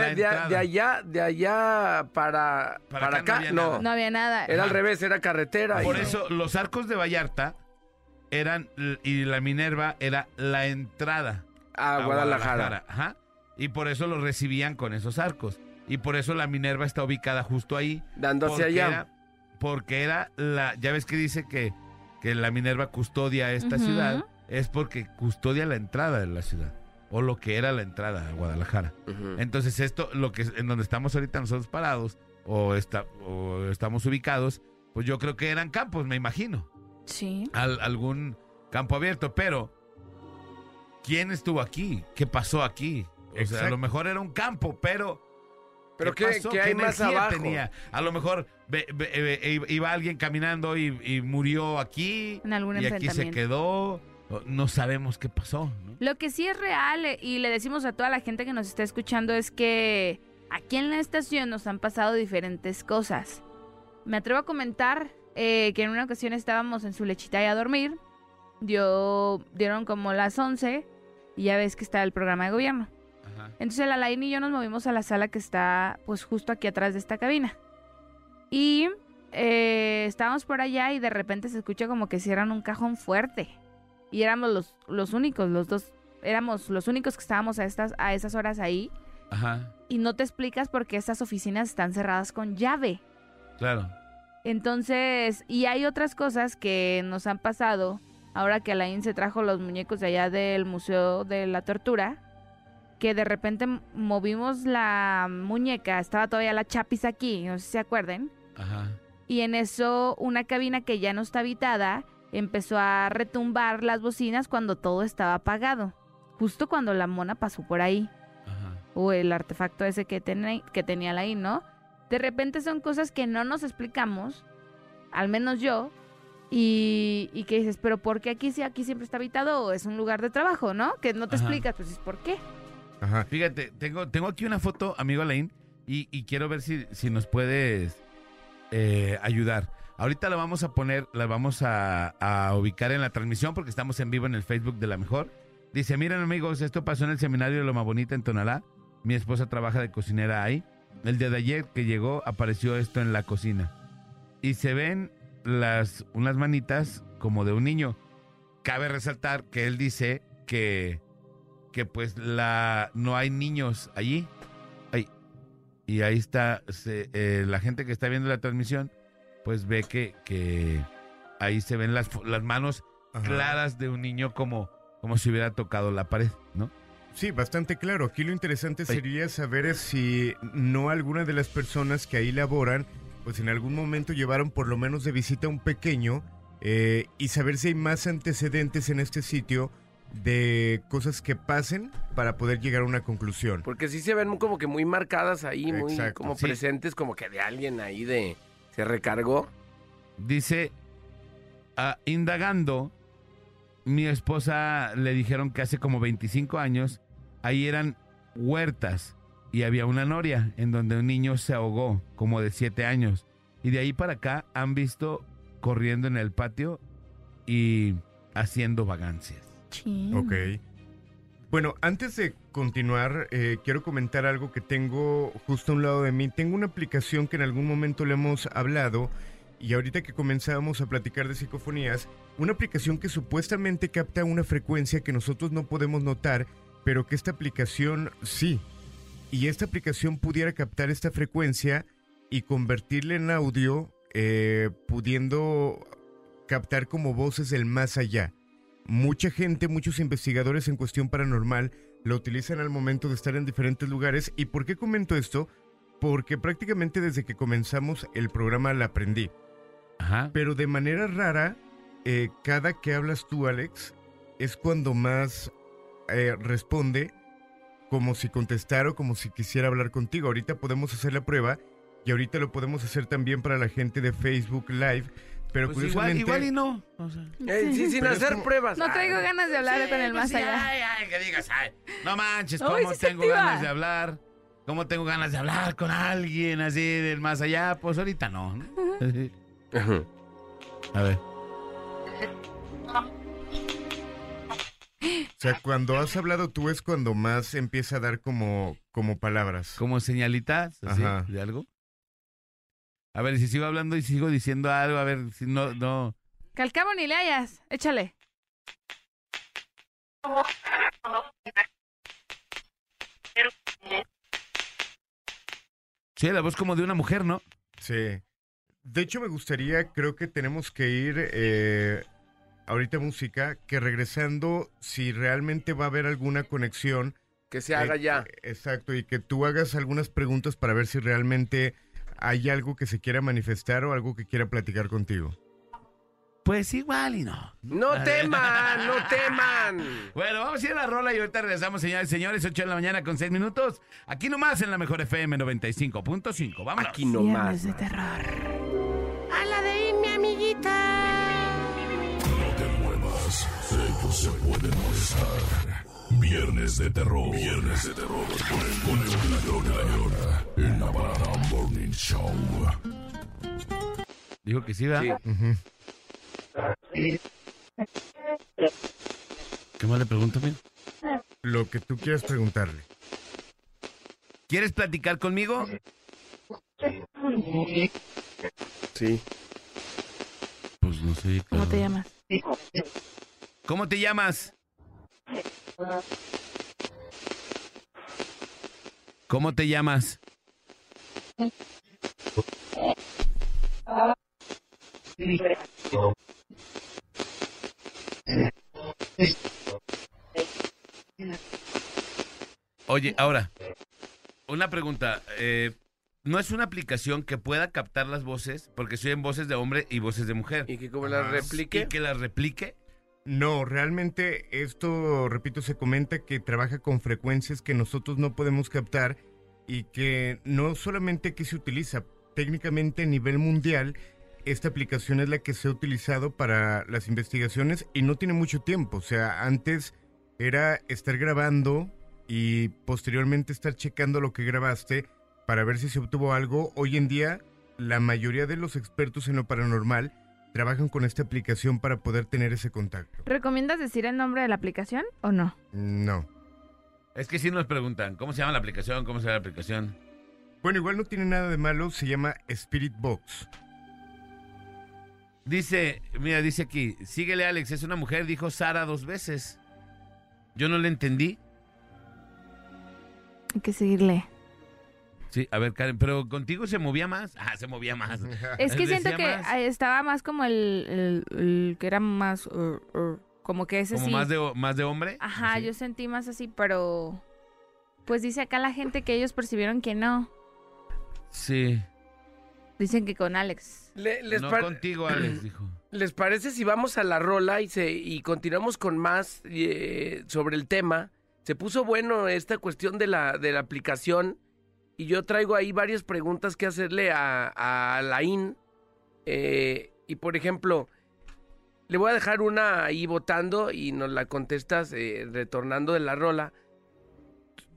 allá, de allá para, Para para, acá no había no. había nada. Era al revés, era carretera. Por y- eso los arcos de Vallarta eran, y la Minerva era la entrada a, a Guadalajara. Ajá. Y por eso los recibían con esos arcos. Y por eso la Minerva está ubicada justo ahí. Dando hacia porque allá. Era, porque era la. Ya ves que dice que, que la Minerva custodia esta ciudad. Es porque custodia la entrada de la ciudad. O lo que era la entrada a Guadalajara. Entonces, esto, lo que en donde estamos ahorita nosotros parados, o, está, o estamos ubicados, pues yo creo que eran campos, me imagino. Sí. Al- algún campo abierto. Pero, ¿quién estuvo aquí? ¿Qué pasó aquí? O sea, a lo mejor era un campo, pero Pero ¿qué, pasó? qué hay más energía abajo? tenía? A lo mejor eh, iba alguien caminando y, y murió aquí. En algún y aquí se quedó. No sabemos qué pasó. ¿no? Lo que sí es real eh, y le decimos a toda la gente que nos está escuchando es que aquí en la estación nos han pasado diferentes cosas. Me atrevo a comentar eh, que en una ocasión estábamos en su lechita y a dormir. Dio, dieron como las 11 y ya ves que está el programa de gobierno. Ajá. Entonces el Alain y yo nos movimos a la sala que está pues justo aquí atrás de esta cabina. Y eh, estábamos por allá y de repente se escucha como que cierran un cajón fuerte. Y éramos los, los únicos, los dos, éramos los únicos que estábamos a, estas, a esas horas ahí. Ajá, Y no te explicas por qué estas oficinas están cerradas con llave. claro. Entonces, y hay otras cosas que nos han pasado ahora que Alain se trajo los muñecos de allá del Museo de la Tortura, que de repente movimos la muñeca, estaba todavía la chapis aquí, no sé si se acuerden, Ajá. y en eso una cabina que ya no está habitada empezó a retumbar las bocinas cuando todo estaba apagado, justo cuando la mona pasó por ahí Ajá. o el artefacto ese que, teni- que tenía ahí, ¿no? De repente son cosas que no nos explicamos, al menos yo, y, y que dices, pero ¿por qué aquí sí, aquí siempre está habitado? O es un lugar de trabajo, ¿no? Que no te Ajá. explicas, pues es por qué. Ajá. Fíjate, tengo, tengo aquí una foto, amigo Alain, y, y quiero ver si, si nos puedes eh, ayudar. Ahorita la vamos a poner, la vamos a, a ubicar en la transmisión porque estamos en vivo en el Facebook de la mejor. Dice, miren amigos, esto pasó en el seminario de Loma Bonita en Tonalá. Mi esposa trabaja de cocinera ahí. El día de ayer que llegó apareció esto en la cocina. Y se ven las unas manitas como de un niño. Cabe resaltar que él dice que, que pues la no hay niños allí. Y ahí está se- eh, la gente que está viendo la transmisión, pues ve que, que ahí se ven las, las manos Ajá. claras de un niño como, como si hubiera tocado la pared, ¿no? Sí, bastante claro. Aquí lo interesante sería saber si no alguna de las personas que ahí laboran, pues en algún momento llevaron por lo menos de visita a un pequeño eh, y saber si hay más antecedentes en este sitio de cosas que pasen para poder llegar a una conclusión. Porque sí se ven como que muy marcadas ahí, muy Exacto, como sí. presentes, como que de alguien ahí de... Se recargó. Dice, ah, indagando, mi esposa le dijeron que hace como 25 años, ahí eran huertas y había una noria en donde un niño se ahogó, como de 7 años. Y de ahí para acá han visto corriendo en el patio y haciendo vagancias. Chin. Ok. Bueno, antes de continuar, eh, quiero comentar algo que tengo justo a un lado de mí. Tengo una aplicación que en algún momento le hemos hablado y ahorita que comenzábamos a platicar de psicofonías, una aplicación que supuestamente capta una frecuencia que nosotros no podemos notar, pero que esta aplicación sí. Y esta aplicación pudiera captar esta frecuencia y convertirla en audio, eh, pudiendo captar como voces del más allá. Mucha gente, muchos investigadores en cuestión paranormal lo utilizan al momento de estar en diferentes lugares. ¿Y por qué comento esto? Porque prácticamente desde que comenzamos el programa la aprendí. Ajá. Pero de manera rara, eh, cada que hablas tú, Alex, es cuando más eh, responde como si contestara o como si quisiera hablar contigo. Ahorita podemos hacer la prueba y ahorita lo podemos hacer también para la gente de Facebook Live. Pero Pues igual, curiosamente... igual y no. O sea, Eh, sí, sin hacer como- pruebas. No traigo Ay, ganas de hablar Sí, con el pues más sí, allá. Ay, ay, que digas, ay, no manches, ¿cómo tengo ganas de hablar? ¿Cómo tengo ganas de hablar con alguien así del más allá? Pues ahorita no. ¿no? A ver. O sea, cuando has hablado tú es cuando más empieza a dar como, como palabras. Como señalitas así, Ajá. de algo. A ver, si sigo hablando y sigo diciendo algo, a ver si no, no. Que al cabo ni le hayas. Échale. Sí, la voz como de una mujer, ¿no? Sí. De hecho, me gustaría, creo que tenemos que ir eh, ahorita música, que regresando, si realmente va a haber alguna conexión. Que se haga eh, ya. Exacto, y que tú hagas algunas preguntas para ver si realmente hay algo que se quiera manifestar o algo que quiera platicar contigo. Pues igual y no. No teman, no teman. Bueno, vamos a ir a la rola y ahorita regresamos, señores y señores, 8 de la mañana con 6 minutos. Aquí nomás en la mejor FM 95.5. Vámonos. Aquí nomás. Viernes de terror. Ellos se pueden molestar. Viernes de terror. Viernes de terror. Con el, con el ladrón de la llora. En la parada Morning Show. Dijo que sí, ¿verdad? Sí. ¿Qué más le pregunto, amigo? Lo que tú quieras preguntarle. ¿Quieres platicar conmigo? Sí. Pues no sé. ¿Cómo claro. te llamas? ¿Cómo te llamas? ¿Cómo te llamas? Oye, ahora, una pregunta. eh, ¿No es una aplicación que pueda captar las voces? Porque soy en voces de hombre y voces de mujer. Y que como la Ajá. replique. ¿Y que las replique? No, realmente esto, repito, se comenta que trabaja con frecuencias que nosotros no podemos captar y que no solamente aquí se utiliza, técnicamente a nivel mundial, esta aplicación es la que se ha utilizado para las investigaciones y no tiene mucho tiempo. O sea, antes era estar grabando y posteriormente estar checando lo que grabaste para ver si se obtuvo algo. Hoy en día, la mayoría de los expertos en lo paranormal trabajan con esta aplicación para poder tener ese contacto. ¿Recomiendas decir el nombre de la aplicación o no? No. Es que sí nos preguntan, ¿cómo se llama la aplicación? ¿Cómo se llama la aplicación? Bueno, igual no tiene nada de malo, se llama Spirit Box. Dice, mira, dice aquí, síguele Alex, es una mujer, dijo Sara dos veces. Yo no le entendí. Hay que seguirle. Sí, a ver, Karen, pero contigo se movía más. Ah, se movía más. Es que siento que más. ah, estaba más como el, el- el que era más... uh, uh, como que ese Como sí. más de, más de hombre. Ajá, Así. yo sentí más así, pero... Pues dice acá la gente que ellos percibieron que no. Sí. Dicen que con Alex. Le- les, no contigo, Alex, dijo. ¿Les parece si vamos a la rola y, se, y continuamos con más eh, sobre el tema? Se puso bueno esta cuestión de la, de la aplicación y yo traigo ahí varias preguntas que hacerle a, a Laín. Eh, y por ejemplo, le voy a dejar una ahí votando y nos la contestas eh, retornando de la rola.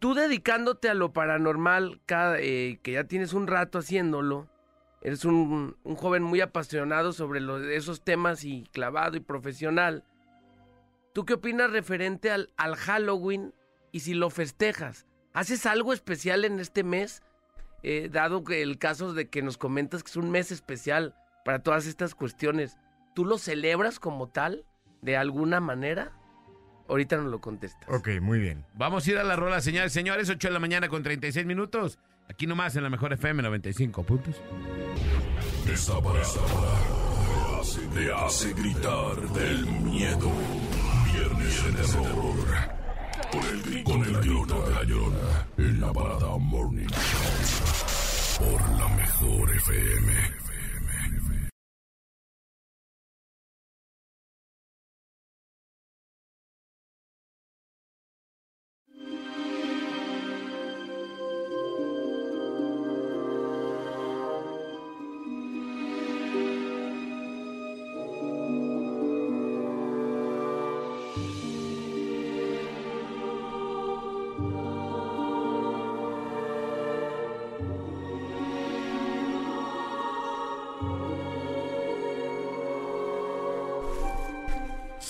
Tú dedicándote a lo paranormal, cada, eh, que ya tienes un rato haciéndolo, Eres un, un joven muy apasionado sobre esos temas y clavado y profesional. ¿Tú qué opinas referente al, al Halloween y si lo festejas? ¿Haces algo especial en este mes? Eh, dado que el caso de que nos comentas que es un mes especial para todas estas cuestiones, ¿tú lo celebras como tal? ¿De alguna manera? Ahorita nos lo contestas. Ok, muy bien. Vamos a ir a la rola, señores, señores, 8 de la mañana con 36 minutos. Aquí nomás en la mejor FM 95 puntos. Esta te hace gritar del miedo. Viernes de terror. Con el grito de la. En la parada Morning Show. Por la mejor FM.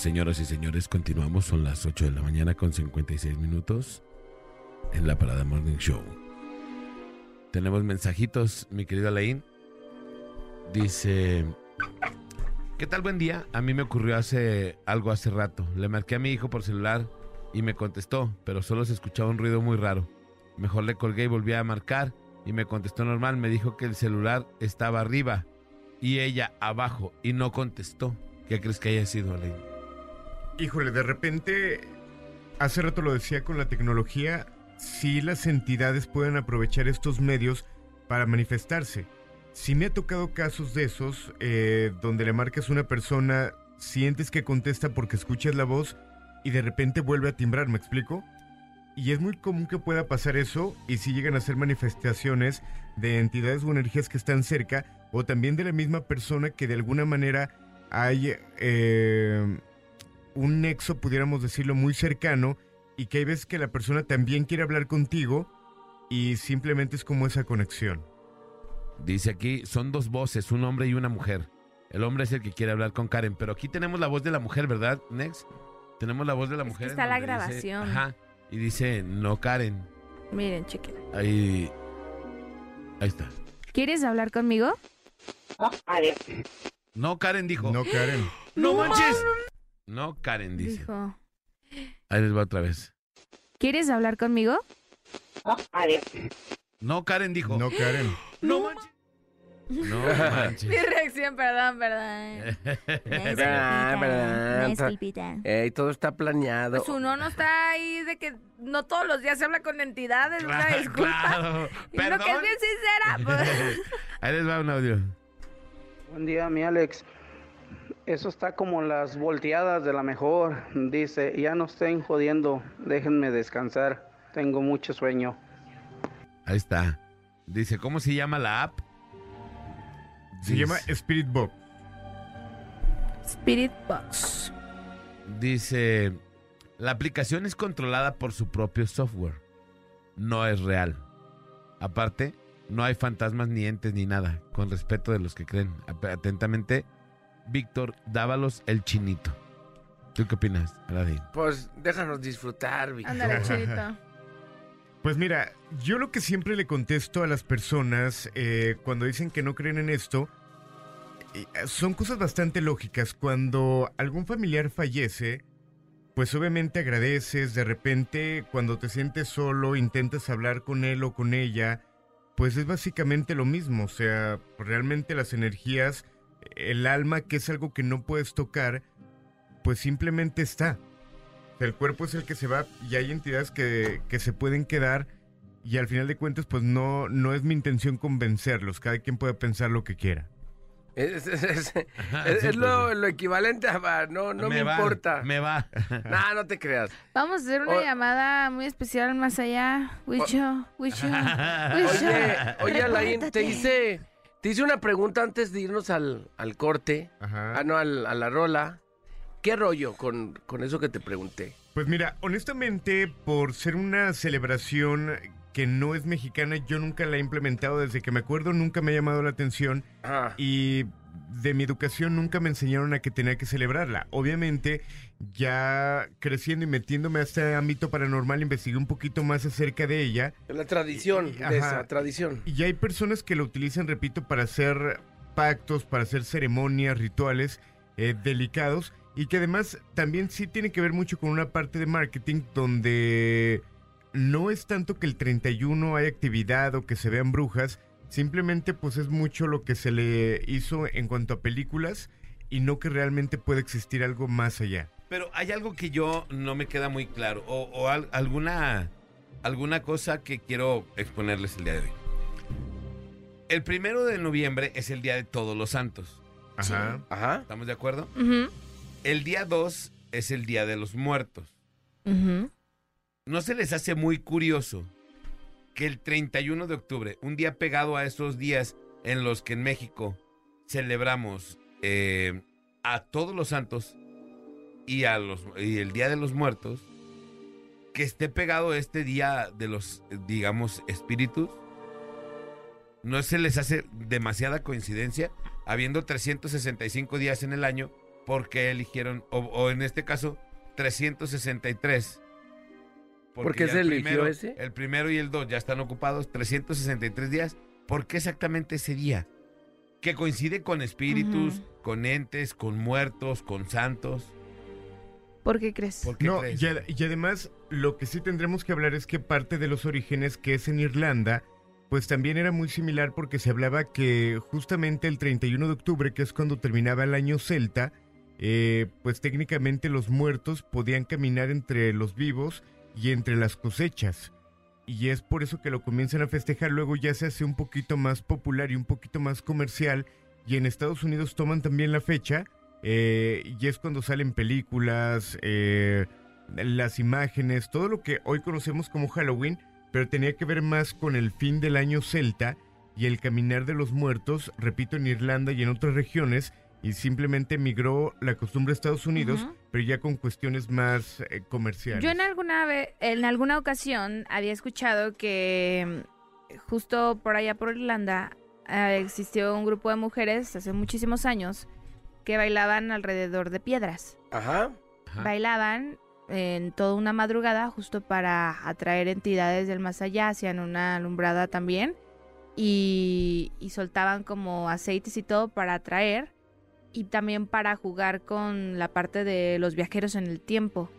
Señoras y señores, continuamos. Son las 8 de la mañana con 56 minutos en la Parada Morning Show. Tenemos mensajitos, mi querido Alain. Dice, ¿qué tal? Buen día. A mí me ocurrió hace algo hace rato. Le marqué a mi hijo por celular y me contestó, pero solo se escuchaba un ruido muy raro. Mejor le colgué y volví a marcar y me contestó normal. Me dijo que el celular estaba arriba y ella abajo y no contestó. ¿Qué crees que haya sido, Alain? Híjole, de repente, hace rato lo decía con la tecnología, sí las entidades pueden aprovechar estos medios para manifestarse. Sí me ha tocado casos de esos, eh, donde le marcas una persona, sientes que contesta porque escuchas la voz y de repente vuelve a timbrar, ¿me explico? Y es muy común que pueda pasar eso y si llegan a ser manifestaciones de entidades o energías que están cerca o también de la misma persona que de alguna manera hay eh, un nexo, pudiéramos decirlo, muy cercano y que hay veces que la persona también quiere hablar contigo y simplemente es como esa conexión. Dice aquí, son dos voces, un hombre y una mujer. El hombre es el que quiere hablar con Karen, pero aquí tenemos la voz de la mujer, ¿verdad, Nex? Tenemos la voz de la Es que mujer. en está la dice- grabación. ajá, y dice, no Karen. Miren, chequen. Ahí, ahí está. ¿Quieres hablar conmigo? No Karen dijo. No, Karen. ¡No manches! No Karen dice. Dijo. Ahí les va otra vez. ¿Quieres hablar conmigo? No Karen dijo. No, Karen. No manches. No manches. Mi reacción, perdón, perdón. Ah, verdad. Disculpita. Ey, todo está planeado. Pues uno no está ahí de que no todos los días se habla con entidades, una Claro, disculpa. claro. Y uno que es Perdón. bien sincera, pues. Ahí les va un audio. Buen día, mi Alex. Eso está como las volteadas de la mejor. Dice, ya no estén jodiendo, déjenme descansar. Tengo mucho sueño. Ahí está. Dice, ¿cómo se llama la app? Se Dice- llama Spirit Box. Spirit Box. Dice, la aplicación es controlada por su propio software. No es real. Aparte, no hay fantasmas ni entes ni nada, con respeto de los que creen. Atentamente, Víctor Dávalos el Chinito. ¿Tú qué opinas, Aladín? Pues déjanos disfrutar, Víctor. Ándale, chidito. Pues mira, yo lo que siempre le contesto a las personas eh, cuando dicen que no creen en esto, eh, son cosas bastante lógicas. Cuando algún familiar fallece, pues obviamente agradeces, de repente cuando te sientes solo, intentas hablar con él o con ella, pues es básicamente lo mismo, o sea, realmente las energías, el alma, que es algo que no puedes tocar, pues simplemente está. El cuerpo es el que se va y hay entidades que, que se pueden quedar y al final de cuentas, pues no, no es mi intención convencerlos, cada quien puede pensar lo que quiera. Es, es- es- Ajá, es- sí, es pues, lo, lo equivalente a va, no, no me, va, importa. Me va. Nah, no te creas. Vamos a hacer una O- llamada muy especial más allá. Wicho, Wicho, Wicho. Oye, oye, Alain, te hice, te hice una pregunta antes de irnos al, al corte. Ajá. Ah, no, al- a la rola. ¿Qué rollo con, con eso que te pregunté? Pues mira, honestamente, por ser una celebración que no es mexicana, yo nunca la he implementado desde que me acuerdo, nunca me ha llamado la atención Ah, y de mi educación nunca me enseñaron a que tenía que celebrarla. Obviamente, ya creciendo y metiéndome a este ámbito paranormal, investigué un poquito más acerca de ella la tradición, Y- de ajá. esa tradición. y hay personas que lo utilizan, repito, para hacer pactos, para hacer ceremonias, rituales eh, delicados y que además también sí tiene que ver mucho con una parte de marketing donde no es tanto que el 31 haya actividad o que se vean brujas, simplemente pues es mucho lo que se le hizo en cuanto a películas y no que realmente pueda existir algo más allá. Pero hay algo que yo no me queda muy claro. O, o al- alguna, alguna cosa que quiero exponerles el día de hoy. El primero de noviembre es el día de todos los santos. Ajá. Ajá. ¿Estamos de acuerdo? Ujú, El día 2 es el día de los muertos. ¿No se les hace muy curioso que el 31 de octubre, un día pegado a esos días en los que en México celebramos eh, a todos los santos y, a los, y el Día de los Muertos, que esté pegado este día de los, digamos, espíritus? ¿No se les hace demasiada coincidencia? Habiendo 365 días en el año, porque eligieron, o en este caso, 363. ¿Por qué ya se el eligió primero- ese? El primero y el dos ya están ocupados, 363 días. ¿Por qué exactamente ese día? Que coincide con espíritus, con entes, con muertos, con santos. ¿Por qué crees? ¿Por qué No, crees? y, ad- y además lo que sí tendremos que hablar es que parte de los orígenes que es en Irlanda, pues también era muy similar porque se hablaba que justamente el 31 de octubre, que es cuando terminaba el año celta, eh, pues técnicamente los muertos podían caminar entre los vivos y entre las cosechas. Y es por eso que lo comienzan a festejar, luego ya se hace un poquito más popular y un poquito más comercial, y en Estados Unidos toman también la fecha, eh, y es cuando salen películas, eh, las imágenes, todo lo que hoy conocemos como Halloween, pero tenía que ver más con el fin del año celta y el caminar de los muertos, repito, en Irlanda y en otras regiones, y simplemente migró la costumbre a Estados Unidos, pero ya con cuestiones más eh, comerciales. Yo en alguna vez, en alguna ocasión había escuchado que mm, justo por allá por Irlanda eh, existió un grupo de mujeres hace muchísimos años que bailaban alrededor de piedras. Ajá. Ajá. Bailaban en toda una madrugada justo para atraer entidades del más allá, hacían una alumbrada también y, y soltaban como aceites y todo para atraer y también para jugar con la parte de los viajeros en el tiempo.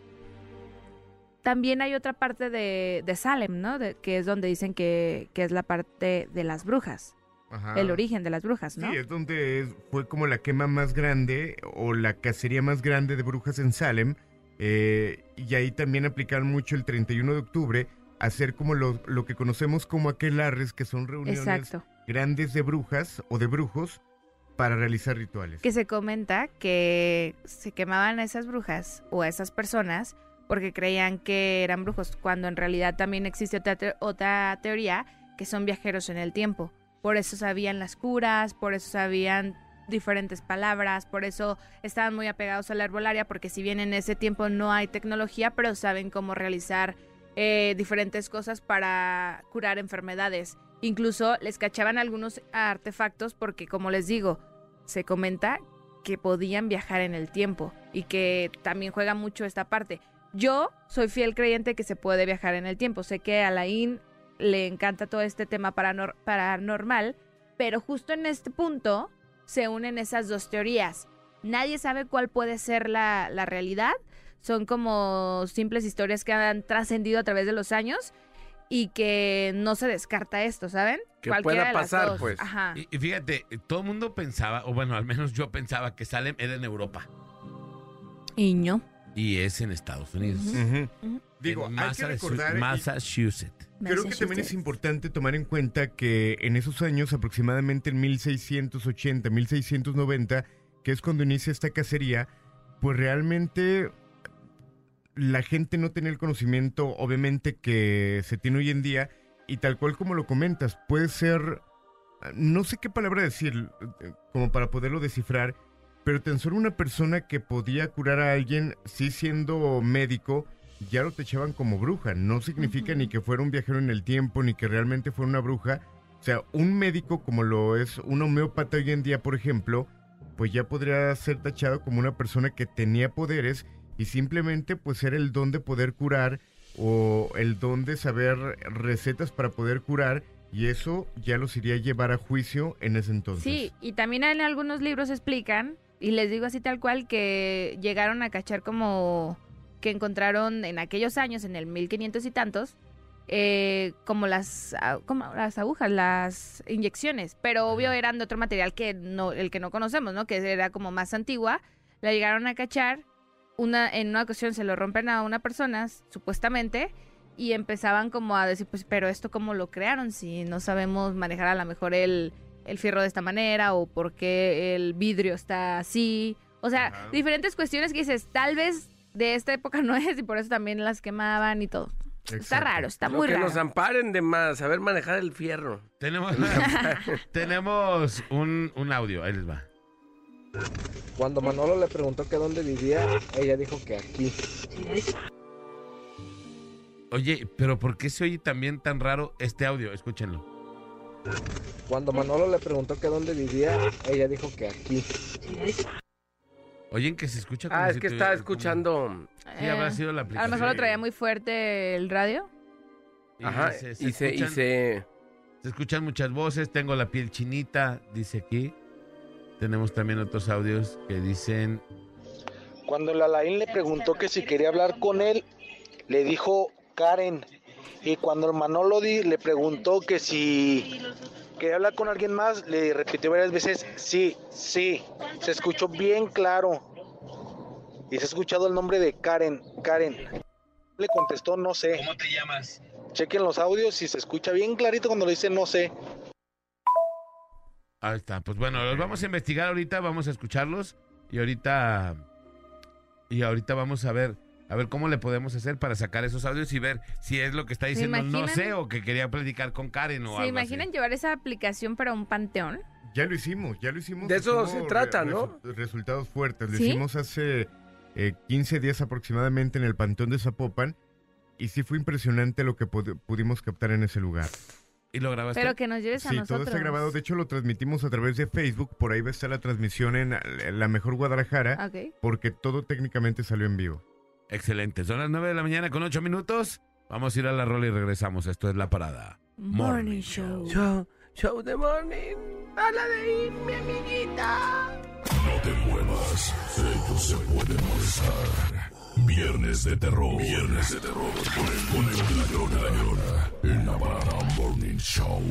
También hay otra parte de, de Salem, ¿no? De- que es donde dicen que, que es la parte de las brujas, Ajá. el origen de las brujas, ¿no? Sí, es donde es- fue como la quema más grande o la cacería más grande de brujas en Salem. eh, y ahí también aplicaron mucho el 31 de octubre, hacer como lo, lo que conocemos como aquelarres, que son reuniones Exacto. grandes de brujas o de brujos para realizar rituales. Que se comenta que se quemaban a esas brujas o a esas personas porque creían que eran brujos, cuando en realidad también existe otra, te- otra teoría que son viajeros en el tiempo. Por eso sabían las curas, por eso sabían diferentes palabras, por eso estaban muy apegados a la herbolaria, porque si bien en ese tiempo no hay tecnología, pero saben cómo realizar eh, diferentes cosas para curar enfermedades. Incluso les cachaban algunos artefactos porque, como les digo, se comenta que podían viajar en el tiempo y que también juega mucho esta parte. Yo soy fiel creyente que se puede viajar en el tiempo. Sé que a Alain le encanta todo este tema paranor- paranormal, pero justo en este punto se unen esas dos teorías. Nadie sabe cuál puede ser la, la realidad. Son como simples historias que han trascendido a través de los años y que no se descarta esto, ¿saben? Que Cualquiera pueda pasar, pues. Ajá. Y, y fíjate, todo el mundo pensaba, o bueno, al menos yo pensaba que Salem era en Europa Y no. y es en Estados Unidos. Digo, En hay que recordar... Massachusetts. Creo que también es importante tomar en cuenta que en esos años, aproximadamente en 1680, 1690, que es cuando inicia esta cacería, pues realmente la gente no tenía el conocimiento, obviamente, que se tiene hoy en día, y tal cual como lo comentas, puede ser, no sé qué palabra decir, eh, como para poderlo descifrar, pero tan solo una persona que podía curar a alguien, sí siendo médico, ya lo te echaban como bruja. No significa ni que fuera un viajero en el tiempo, ni que realmente fuera una bruja. O sea, un médico como lo es un homeópata hoy en día, por ejemplo, pues ya podría ser tachado como una persona que tenía poderes y simplemente pues era el don de poder curar o el don de saber recetas para poder curar y eso ya los iría a llevar a juicio en ese entonces. Sí, y también en algunos libros explican, y les digo así tal cual, que llegaron a cachar como que encontraron en aquellos años, en el 1500 y tantos, eh, como las ah, como las agujas, las inyecciones, pero obvio eran de otro material que no el que no conocemos, ¿no? Que era como más antigua. La llegaron a cachar, una en una ocasión se lo rompen a una persona supuestamente y empezaban como a decir, pues, pero esto cómo lo crearon si no sabemos manejar a lo mejor el el fierro de esta manera o por qué el vidrio está así. O sea, Ajá. diferentes cuestiones que dices, tal vez de esta época no es y por eso también las quemaban y todo. Está raro, está Lo muy que raro. nos amparen de más, saber manejar el fierro. Tenemos, tenemos un, un audio, ahí les va. Cuando Manolo le preguntó que dónde vivía, ella dijo que aquí. Oye, pero ¿por qué se oye también tan raro este audio? Escúchenlo. Cuando Manolo le preguntó que dónde vivía, ella dijo que aquí. Oyen que se escucha como Ah, es si que tuviera- estaba escuchando. Sí, habrá Eh, sido la a aplicación. lo mejor lo traía muy fuerte el radio. Y Ajá, se- se y se, y escuchan- se. Se escuchan muchas voces, tengo la piel chinita, dice aquí. Tenemos también otros audios que dicen, Cuando la Alain le preguntó que si quería hablar con él, le dijo Karen. Y cuando el Manolo di- le preguntó que si quería hablar con alguien más, le repitió varias veces, sí, sí. Se escuchó bien claro. Y se ha escuchado el nombre de Karen, Karen. Le contestó, no sé. ¿cómo te llamas? Chequen los audios y se escucha bien clarito cuando le dice no sé. Ahí está, pues bueno, los vamos a investigar ahorita, vamos a escucharlos y ahorita y ahorita vamos a ver a ver cómo le podemos hacer para sacar esos audios y ver si es lo que está diciendo no sé o que quería platicar con Karen o ¿Se algo imaginan así. llevar esa aplicación para un panteón? Ya lo hicimos, ya lo hicimos. De eso se trata, ¿no? resu- resultados fuertes. Lo ¿Sí? hicimos hace eh, 15 días aproximadamente en el Panteón de Zapopan. Y sí fue impresionante lo que pudimos captar en ese lugar. Y lo grabaste. Pero que nos lleves a Sí, nosotros. todo está grabado. De hecho, lo transmitimos a través de Facebook. Por ahí va a estar la transmisión en La Mejor Guadalajara. Ok. Porque todo técnicamente salió en vivo. Excelente, son las 9 de la mañana con 8 minutos. Vamos a ir a la rola y regresamos. Esto es La Parada. Morning Show. Show, show de morning. A la de ir, mi amiguita. No te muevas, ellos se pueden molestar. Viernes de terror. Viernes de terror. Con el, con el ladrón de la llora. En la Parada Morning Show.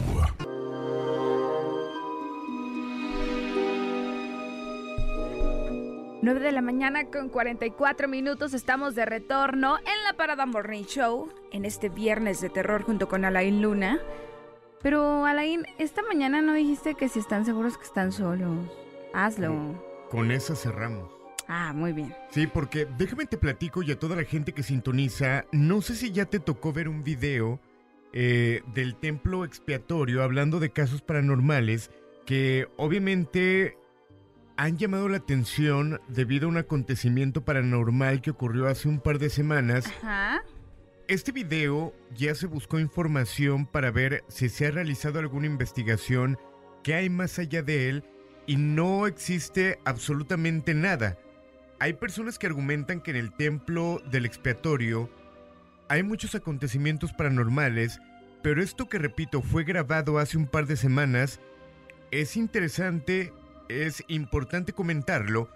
9 de la mañana con 44 minutos estamos de retorno en la Parada Morning Show en este viernes de terror junto con Alain Luna. Pero Alain, esta mañana no dijiste que si están seguros que están solos. Hazlo. Con esa cerramos. Ah, muy bien. Sí, porque déjame te platico y a toda la gente que sintoniza, no sé si ya te tocó ver un video eh, del templo expiatorio hablando de casos paranormales que obviamente han llamado la atención debido a un acontecimiento paranormal que ocurrió hace un par de semanas. Ajá. Este video ya se buscó información para ver si se ha realizado alguna investigación que hay más allá de él y no existe absolutamente nada. Hay personas que argumentan que en el templo del expiatorio hay muchos acontecimientos paranormales, pero esto que repito fue grabado hace un par de semanas es interesante, es importante comentarlo,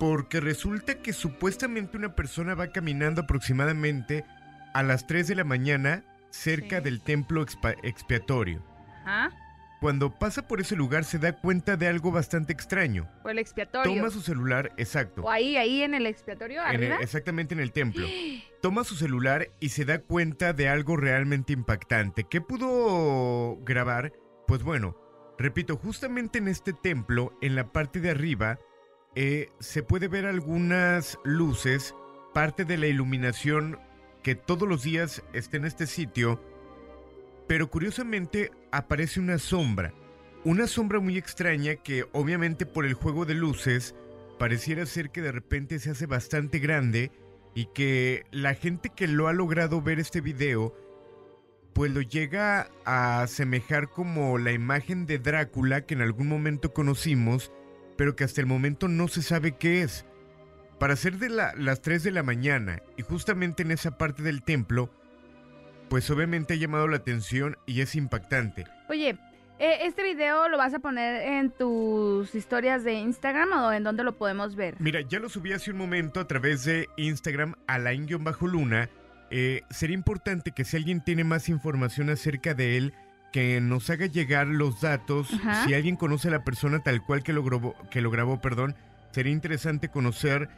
porque resulta que supuestamente una persona va caminando aproximadamente a las 3 de la mañana cerca Sí. del templo expiatorio. Ajá. Cuando pasa por ese lugar se da cuenta de algo bastante extraño. O el expiatorio. Toma su celular, exacto. O ahí, ahí en el expiatorio, en el- arriba. exactamente en el templo. Toma su celular y se da cuenta de algo realmente impactante. ¿Qué pudo grabar? Pues bueno, repito, justamente en este templo, en la parte de arriba, eh, se puede ver algunas luces, parte de la iluminación que todos los días está en este sitio, pero curiosamente aparece una sombra. Una sombra muy extraña que obviamente por el juego de luces pareciera ser que de repente se hace bastante grande y que la gente que lo ha logrado ver este video pues lo llega a asemejar como la imagen de Drácula que en algún momento conocimos, pero que hasta el momento no se sabe qué es. Para ser de la- las 3 de la mañana y justamente en esa parte del templo, pues obviamente ha llamado la atención y es impactante. Oye, eh, ¿este video lo vas a poner en tus historias de Instagram o en dónde lo podemos ver? Mira, ya lo subí hace un momento a través de Instagram, alain-luna. Eh, sería importante que si alguien tiene más información acerca de él, que nos haga llegar los datos. Ajá. Si alguien conoce a la persona tal cual que lo grabó, que lo grabó, perdón, sería interesante conocer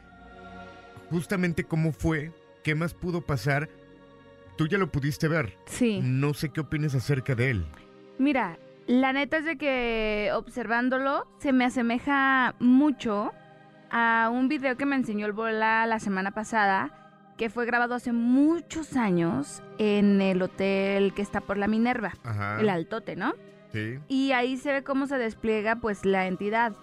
justamente cómo fue, qué más pudo pasar. Tú ya lo pudiste ver. Sí. No sé qué opinas acerca de él. Mira, la neta es de que observándolo se me asemeja mucho a un video que me enseñó el Bola la semana pasada, que fue grabado hace muchos años en el hotel que está por la Minerva, Ajá. el Altote, ¿no? Sí. Y ahí se ve cómo se despliega pues la entidad.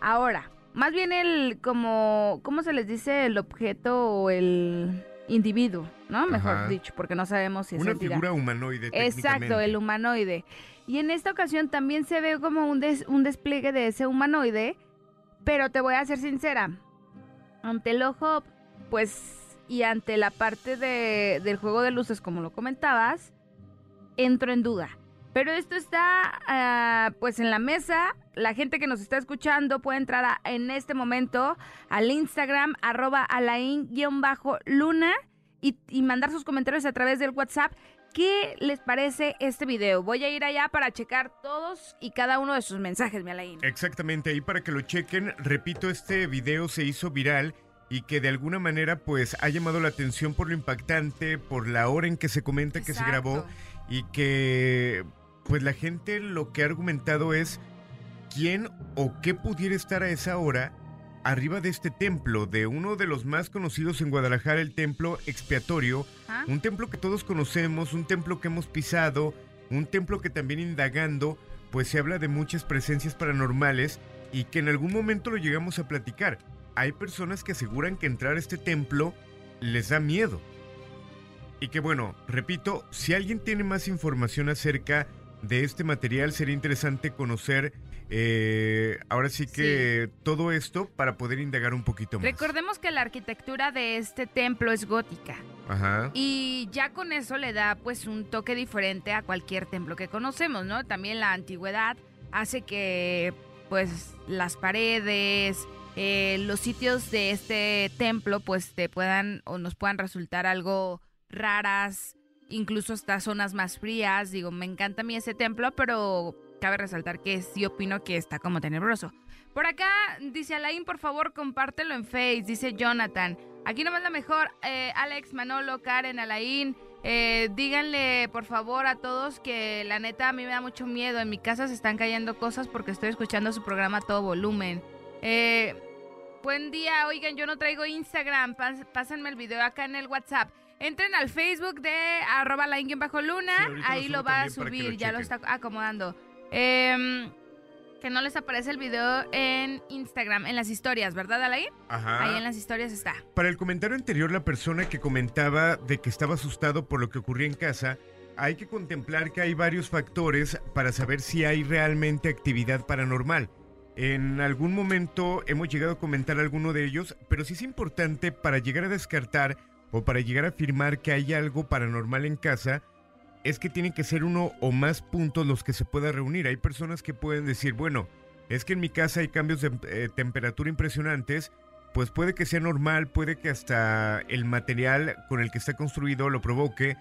Ahora, más bien el como ¿cómo se les dice el objeto o el individuo, ¿no? Mejor Ajá. dicho, porque no sabemos si es Una entidad. figura humanoide. Exacto, el humanoide. Y en esta ocasión también se ve como un, des- un despliegue de ese humanoide, pero te voy a ser sincera, ante el ojo, pues, y ante la parte de- del juego de luces, como lo comentabas, entro en duda. Pero esto está, ah, pues, en la mesa. La gente que nos está escuchando puede entrar a- en este momento al Instagram, arroba alain-luna y, y mandar sus comentarios a través del WhatsApp. ¿Qué les parece este video? Voy a ir allá para checar todos y cada uno de sus mensajes, mi Alain. Exactamente, ahí para que lo chequen, repito, este video se hizo viral y que de alguna manera pues ha llamado la atención por lo impactante, por la hora en que se comenta que se grabó y que pues la gente lo que ha argumentado es quién o qué pudiera estar a esa hora arriba de este templo, de uno de los más conocidos en Guadalajara, el templo expiatorio, un templo que todos conocemos, un templo que hemos pisado, un templo que también indagando, pues se habla de muchas presencias paranormales y que en algún momento lo llegamos a platicar. Hay personas que aseguran que entrar a este templo les da miedo. Y que bueno, repito, si alguien tiene más información acerca de este material, sería interesante conocer eh, ahora sí que todo esto para poder indagar un poquito más. Recordemos que la arquitectura de este templo es gótica. Ajá. Y ya con eso le da pues un toque diferente a cualquier templo que conocemos, ¿no? También la antigüedad hace que pues las paredes, eh, los sitios de este templo pues te puedan o nos puedan resultar algo raras, incluso hasta zonas más frías. Digo, me encanta a mí ese templo, pero cabe resaltar que sí opino que está como tenebroso. Por acá dice Alain, por favor, compártelo en Face, dice Jonathan. Aquí nomás la mejor, eh, Alex, Manolo, Karen, Alain. eh, díganle, por favor, a todos que la neta a mí me da mucho miedo. En mi casa se están cayendo cosas porque estoy escuchando su programa a todo volumen. Eh, buen día, oigan, yo no traigo Instagram. pásenme el video acá en el WhatsApp. Entren al Facebook de arroba bajo luna Sí, ahorita lo ahí lo va a lo subir, ya lo está acomodando. Em, que no les aparece el video en Instagram, en las historias, ¿verdad, Alain? Ajá. Ahí en las historias está. Para el comentario anterior, la persona que comentaba de que estaba asustado por lo que ocurría en casa, hay que contemplar que hay varios factores para saber si hay realmente actividad paranormal. En algún momento hemos llegado a comentar alguno de ellos, pero sí es importante para llegar a descartar o para llegar a afirmar que hay algo paranormal en casa, es que tienen que ser uno o más puntos los que se pueda reunir. Hay personas que pueden decir, bueno, es que en mi casa hay cambios de eh, temperatura impresionantes, pues puede que sea normal, puede que hasta el material con el que está construido lo provoque,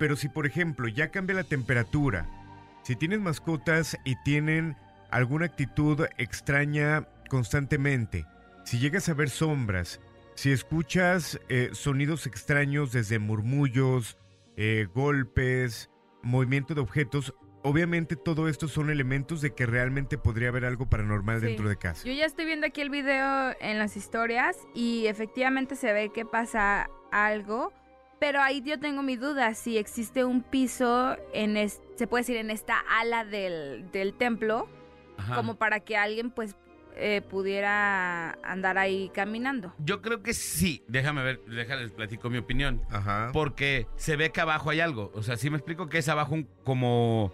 pero si por ejemplo ya cambia la temperatura, si tienes mascotas y tienen alguna actitud extraña constantemente, si llegas a ver sombras, si escuchas eh, sonidos extraños desde murmullos, eh, golpes, movimiento de objetos, obviamente todo esto son elementos de que realmente podría haber algo paranormal Sí. dentro de casa. Yo ya estoy viendo aquí el video en las historias y efectivamente se ve que pasa algo, pero ahí yo tengo mi duda si existe un piso en es- se puede decir en esta ala del, del templo Ajá. como para que alguien pues eh, pudiera andar ahí caminando. Yo creo que sí. Déjame ver, déjales platico mi opinión. Ajá. Porque se ve que abajo hay algo. O sea, sí me explico que es abajo un- como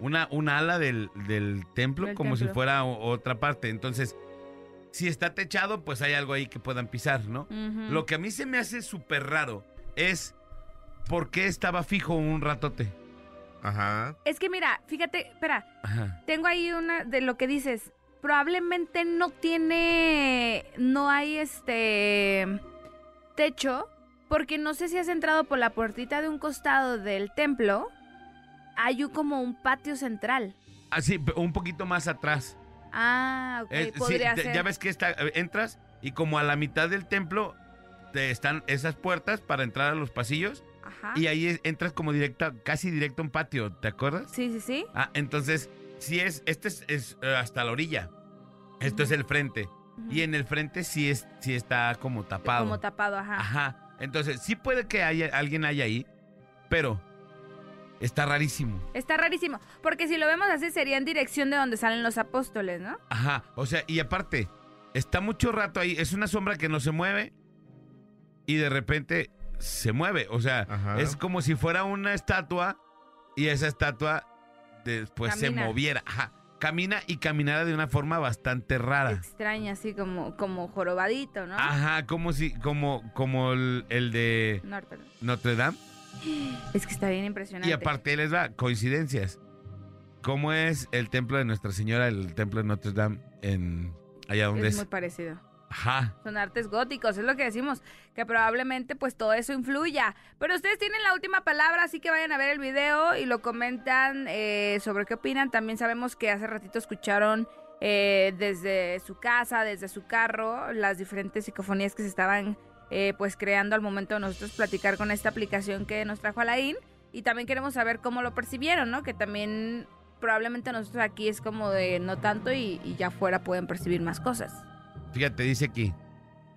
una, una ala del, del templo, Del como si fuera o- otra parte. Entonces, si está techado, pues hay algo ahí que puedan pisar, ¿no? Lo que a mí se me hace súper raro es por qué estaba fijo un ratote. Ajá. Es que mira, fíjate, espera, Ajá. tengo ahí una de lo que dices. Probablemente no tiene, no hay este techo, porque no sé si has entrado por la puertita de un costado del templo. Hay un- como un patio central. Así, pe- un poquito más atrás. Ah, ok, sí, podría te- ser. ya ves que está, eh, entras y como a la mitad del templo te están esas puertas para entrar a los pasillos Ajá. y ahí entras como directa, casi directo a un patio, ¿te acuerdas? Sí, sí, sí. Ah, entonces, si es, este es, es, eh, hasta la orilla. Esto es el frente. Y en el frente sí es, sí está como tapado. Como tapado, ajá. Ajá. Entonces, sí puede que haya, alguien haya ahí, pero está rarísimo. Está rarísimo, porque si lo vemos así sería en dirección de donde salen los apóstoles, ¿no? Ajá, o sea, y aparte, está mucho rato ahí, es una sombra que no se mueve y de repente se mueve, o sea, Ajá. es como si fuera una estatua y esa estatua después se moviera, ajá, camina y caminara de una forma bastante rara. Extraña, así como, como jorobadito, ¿no? Ajá, como si, como, como el, el de. Notre Dame. Es que está bien impresionante. Y aparte les va, coincidencias. ¿Cómo es el templo de Nuestra Señora, el templo de Notre Dame en allá donde es es? muy parecido. Son artes góticos, es lo que decimos, que probablemente pues todo eso influya. Pero ustedes tienen la última palabra, así que vayan a ver el video y lo comentan eh, sobre qué opinan. También sabemos que hace ratito escucharon eh, desde su casa, desde su carro, las diferentes psicofonías que se estaban eh, pues creando al momento de nosotros platicar con esta aplicación que nos trajo Alain. Y también queremos saber cómo lo percibieron, ¿no? Que también probablemente nosotros aquí es como de no tanto y, y ya afuera pueden percibir más cosas. Fíjate, dice aquí.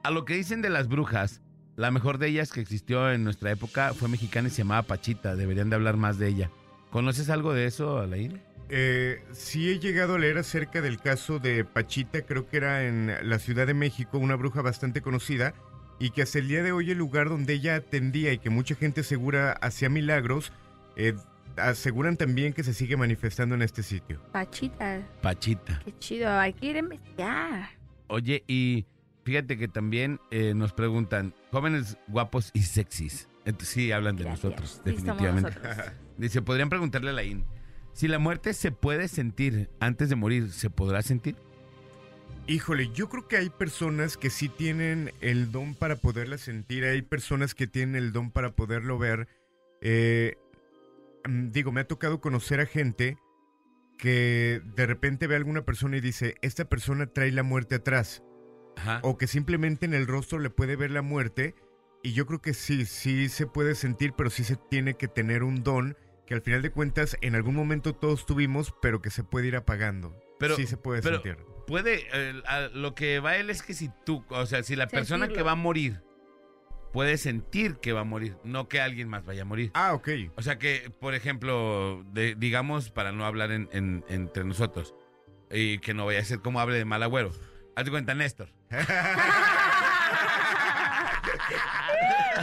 A lo que dicen de las brujas, la mejor de ellas que existió en nuestra época fue mexicana y se llamaba Pachita. Deberían de hablar más de ella. ¿Conoces algo de eso, Alain? Eh, sí he llegado a leer acerca del caso de Pachita, creo que era en la Ciudad de México, una bruja bastante conocida, y que hasta el día de hoy el lugar donde ella atendía y que mucha gente asegura hacía milagros, eh, aseguran también que se sigue manifestando en este sitio. Pachita, Pachita. qué chido, hay que ir a investigar. Oye, y fíjate que también eh, nos preguntan, jóvenes guapos y sexys. Entonces, sí, hablan de Gracias. nosotros, Sí, definitivamente. nosotros. Dice, podrían preguntarle a Alain, si la muerte se puede sentir antes de morir, ¿se podrá sentir? Híjole, yo creo que hay personas que sí tienen el don para poderla sentir, hay personas que tienen el don para poderlo ver. Eh, mm, digo, me ha tocado conocer a gente que de repente ve a alguna persona y dice, esta persona trae la muerte atrás. Ajá. O que simplemente en el rostro le puede ver la muerte. Y yo creo que sí, sí se puede sentir, pero sí se tiene que tener un don que al final de cuentas en algún momento todos tuvimos, pero que se puede ir apagando. Pero- sí se puede pero- sentir. Puede, eh, a- lo que va él es que si tú, o sea, si la persona que va a morir puede sentir que va a morir, no que alguien más vaya a morir. Ah, ok. O sea que, por ejemplo, de- digamos, para no hablar en- en- entre nosotros, y que no vaya a ser como hable de mal agüero. Haz de cuenta, Néstor.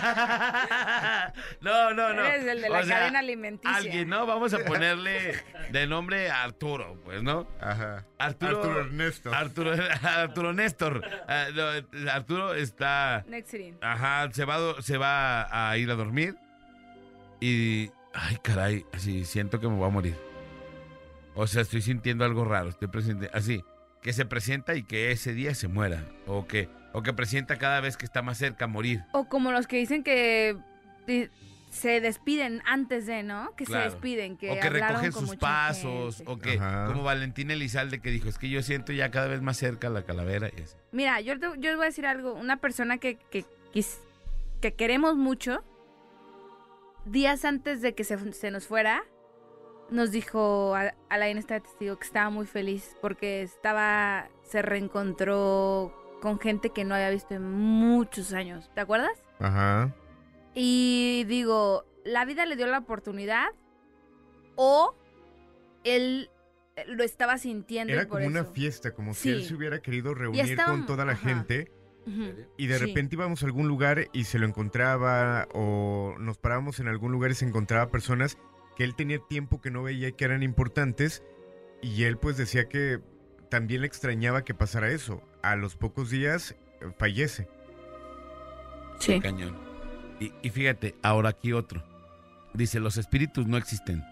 no, no, no. Eres el de O la sea, cadena alimenticia. Alguien, ¿no? Vamos a ponerle de nombre a Arturo, pues, ¿no? Ajá. Arturo, Arturo Ernesto. Arturo, Arturo Néstor. Ah, no, Arturo está. Nextrin. Ajá, se va, se va a ir a dormir. Y. Ay, caray, así siento que me voy a morir. O sea, estoy sintiendo algo raro. Estoy presente, así, que se presenta y que ese día se muera. O que, o que presenta cada vez que está más cerca a morir. O como los que dicen que se despiden antes de, ¿no? Que Claro. se despiden, que o que recogen sus pasos. gente. O que, Ajá. como Valentín Elizalde que dijo, es que yo siento ya cada vez más cerca la calavera. Y así. Mira, yo, te- yo les voy a decir algo. Una persona que, que, que queremos mucho, días antes de que se, se nos fuera, nos dijo, a- Alain está de testigo, que estaba muy feliz porque estaba, se reencontró con gente que no había visto en muchos años. ¿Te acuerdas? Ajá. Y digo, la vida le dio la oportunidad o él eh, lo estaba sintiendo Era por como una fiesta, como Sí. si él se hubiera querido reunir con toda la ajá. gente y de Sí. repente íbamos a algún lugar y se lo encontraba o nos parábamos en algún lugar y se encontraba personas que él tenía tiempo que no veía y que eran importantes y él pues decía que también le extrañaba que pasara eso. A los pocos días eh, fallece. Sí. Cañón. Y, y fíjate, ahora aquí otro. Dice, los espíritus no existen.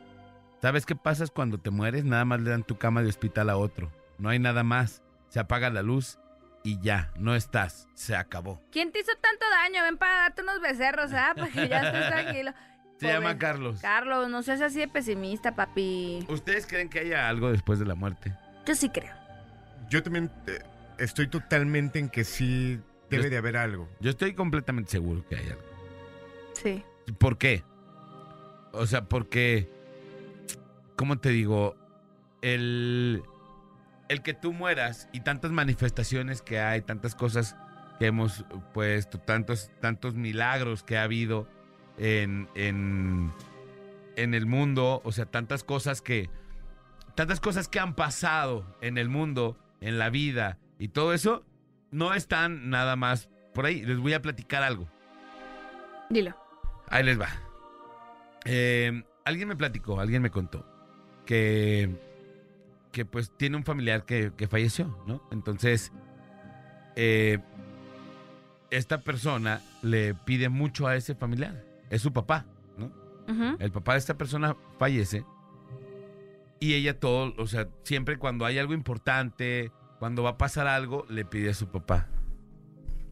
¿Sabes qué pasa cuando te mueres? Nada más le dan tu cama de hospital a otro. No hay nada más. Se apaga la luz y ya, no estás. Se acabó. ¿Quién te hizo tanto daño? Ven para darte unos becerros, ¿ah? Porque ya estés tranquilo. Se Pobre- llama Carlos. Carlos, no seas así de pesimista, papi. ¿Ustedes creen que haya algo después de la muerte? Yo sí creo. Yo también eh, estoy totalmente en que sí debe Yo- de haber algo. Yo estoy completamente seguro que hay algo. Sí. ¿Por qué? O sea, porque, ¿cómo te digo? El, el que tú mueras y tantas manifestaciones que hay, tantas cosas que hemos puesto, tantos, tantos milagros que ha habido en, en, en el mundo, o sea, tantas cosas que, tantas cosas que han pasado en el mundo, en la vida y todo eso, no están nada más por ahí. Les voy a platicar algo. Dilo. Ahí les va. Eh, alguien me platicó, alguien me contó que, que pues tiene un familiar que, que falleció, ¿no? Entonces, eh, esta persona le pide mucho a ese familiar. Es su papá, ¿no? El papá de esta persona fallece y ella todo, o sea, siempre cuando hay algo importante, cuando va a pasar algo, le pide a su papá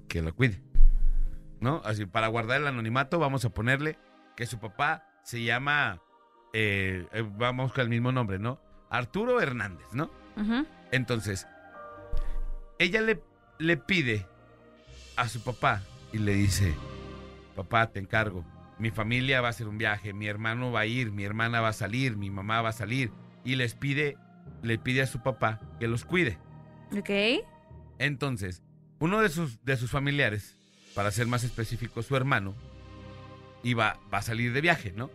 que lo cuide. ¿No? Así, para guardar el anonimato, vamos a ponerle que su papá se llama, eh, eh, vamos con el mismo nombre, ¿no? Arturo Hernández, ¿no? Ujú. Entonces, ella le, le pide a su papá y le dice, papá, te encargo, mi familia va a hacer un viaje, mi hermano va a ir, mi hermana va a salir, mi mamá va a salir, y les pide, le pide a su papá que los cuide. Ok. Entonces, uno de sus, de sus familiares, para ser más específico, su hermano, iba, va a salir de viaje, ¿no?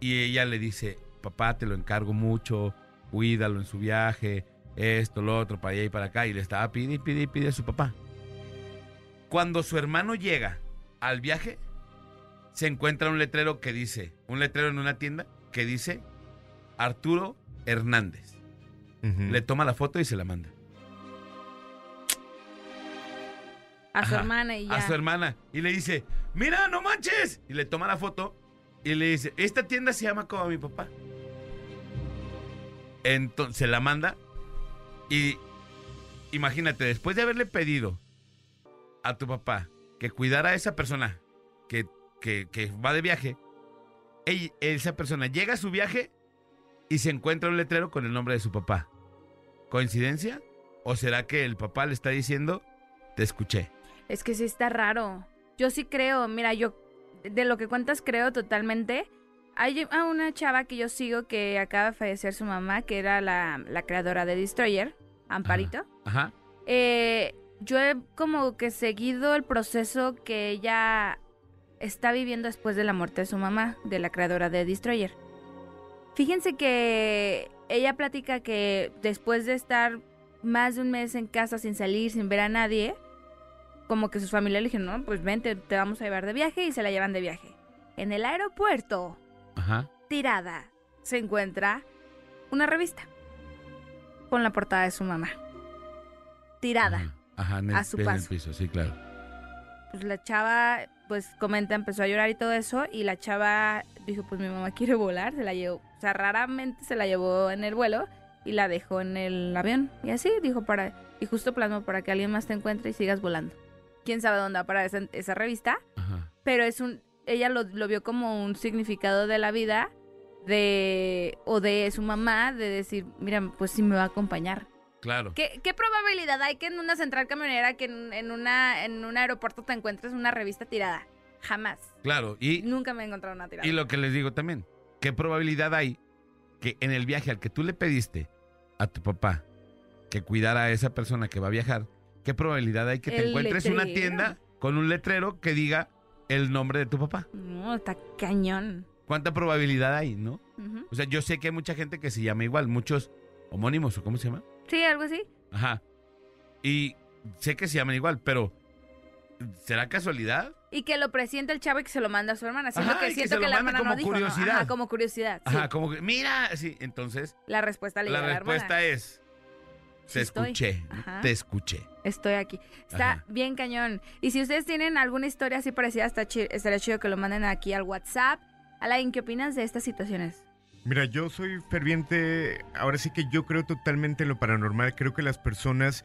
Y ella le dice, papá, te lo encargo mucho, cuídalo en su viaje, esto, lo otro, para allá y para acá. Y le estaba pide y pide y pide a su papá. Cuando su hermano llega al viaje, se encuentra un letrero que dice, un letrero en una tienda que dice Arturo Hernández. Le toma la foto y se la manda. A su Ajá, hermana y ya. a su hermana y le dice, mira, no manches. Y le toma la foto y le dice, esta tienda se llama como mi papá. Entonces se la manda y imagínate, después de haberle pedido a tu papá que cuidara a esa persona que, que- que va de viaje, ella- esa persona llega a su viaje y se encuentra un letrero con el nombre de su papá. ¿Coincidencia? ¿O será que el papá le está diciendo, te escuché? Es que sí está raro. Yo sí creo, mira, yo de lo que cuentas creo totalmente. Hay a una chava que yo sigo que acaba de fallecer su mamá, que era la, la creadora de Destroyer, Amparito. Ajá. Eh, yo he como que seguido el proceso que ella está viviendo después de la muerte de su mamá, de la creadora de Destroyer. Fíjense que ella platica que después de estar más de un mes en casa sin salir, sin ver a nadie, como que sus familias le dijeron, no, pues vente, te vamos a llevar de viaje y se la llevan de viaje. En el aeropuerto, Ajá. tirada, se encuentra una revista con la portada de su mamá. Tirada. Ajá, Ajá, en el, A su en el piso, sí, claro. Pues la chava, pues comenta, empezó a llorar y todo eso, y la chava dijo, pues mi mamá quiere volar, se la llevó, sea, raramente se la llevó en el vuelo y la dejó en el avión. Y así dijo para, y justo plasmó para que alguien más te encuentre y sigas volando. Quién sabe dónde va a parar esa, esa revista, Ajá. pero es un, ella lo, lo vio como un significado de la vida de, o de su mamá, de decir, mira, pues sí me va a acompañar. Claro. ¿Qué, qué probabilidad hay que en una central camionera, que en, en una, en un aeropuerto te encuentres una revista tirada? Jamás. Claro. Y, Nunca me he encontrado una tirada. y lo que les digo también, ¿qué probabilidad hay que en el viaje al que tú le pediste a tu papá que cuidara a esa persona que va a viajar, qué probabilidad hay que te El encuentres una letrero. tienda con un letrero que diga el nombre de tu papá? No, está cañón. ¿Cuánta probabilidad hay, no? O sea, yo sé que hay mucha gente que se llama igual, muchos homónimos o cómo se llama. Sí, algo así. Ajá. Y sé que se llaman igual, pero ¿será casualidad? Y que lo presiente el chavo y que se lo manda a su hermana. Siento Ajá, que y siento se que, lo la hermana no como dijo. ¿no? curiosidad. Ajá, como curiosidad. sí. Ajá, como que, mira, sí, entonces La respuesta le la la respuesta hermana. es, te escuché, Ajá. te escuché. Estoy aquí. Está Ajá. bien cañón. Y si ustedes tienen alguna historia así parecida, está chi- estaría chido que lo manden aquí al WhatsApp. Alain, ¿qué opinas de estas situaciones? Mira, yo soy ferviente, ahora sí que yo creo totalmente en lo paranormal, creo que las personas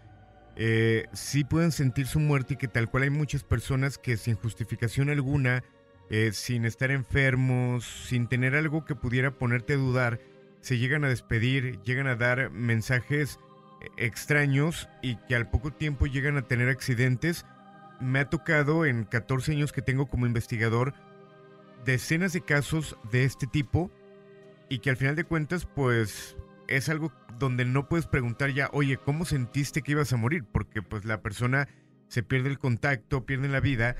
eh, sí pueden sentir su muerte y que tal cual hay muchas personas que sin justificación alguna, eh, sin estar enfermos, sin tener algo que pudiera ponerte a dudar, se llegan a despedir, llegan a dar mensajes eh, extraños y que al poco tiempo llegan a tener accidentes. Me ha tocado en 14 años que tengo como investigador decenas de casos de este tipo y que al final de cuentas pues es algo donde no puedes preguntar ya, oye, ¿cómo sentiste que ibas a morir? Porque pues la persona se pierde el contacto, pierde la vida,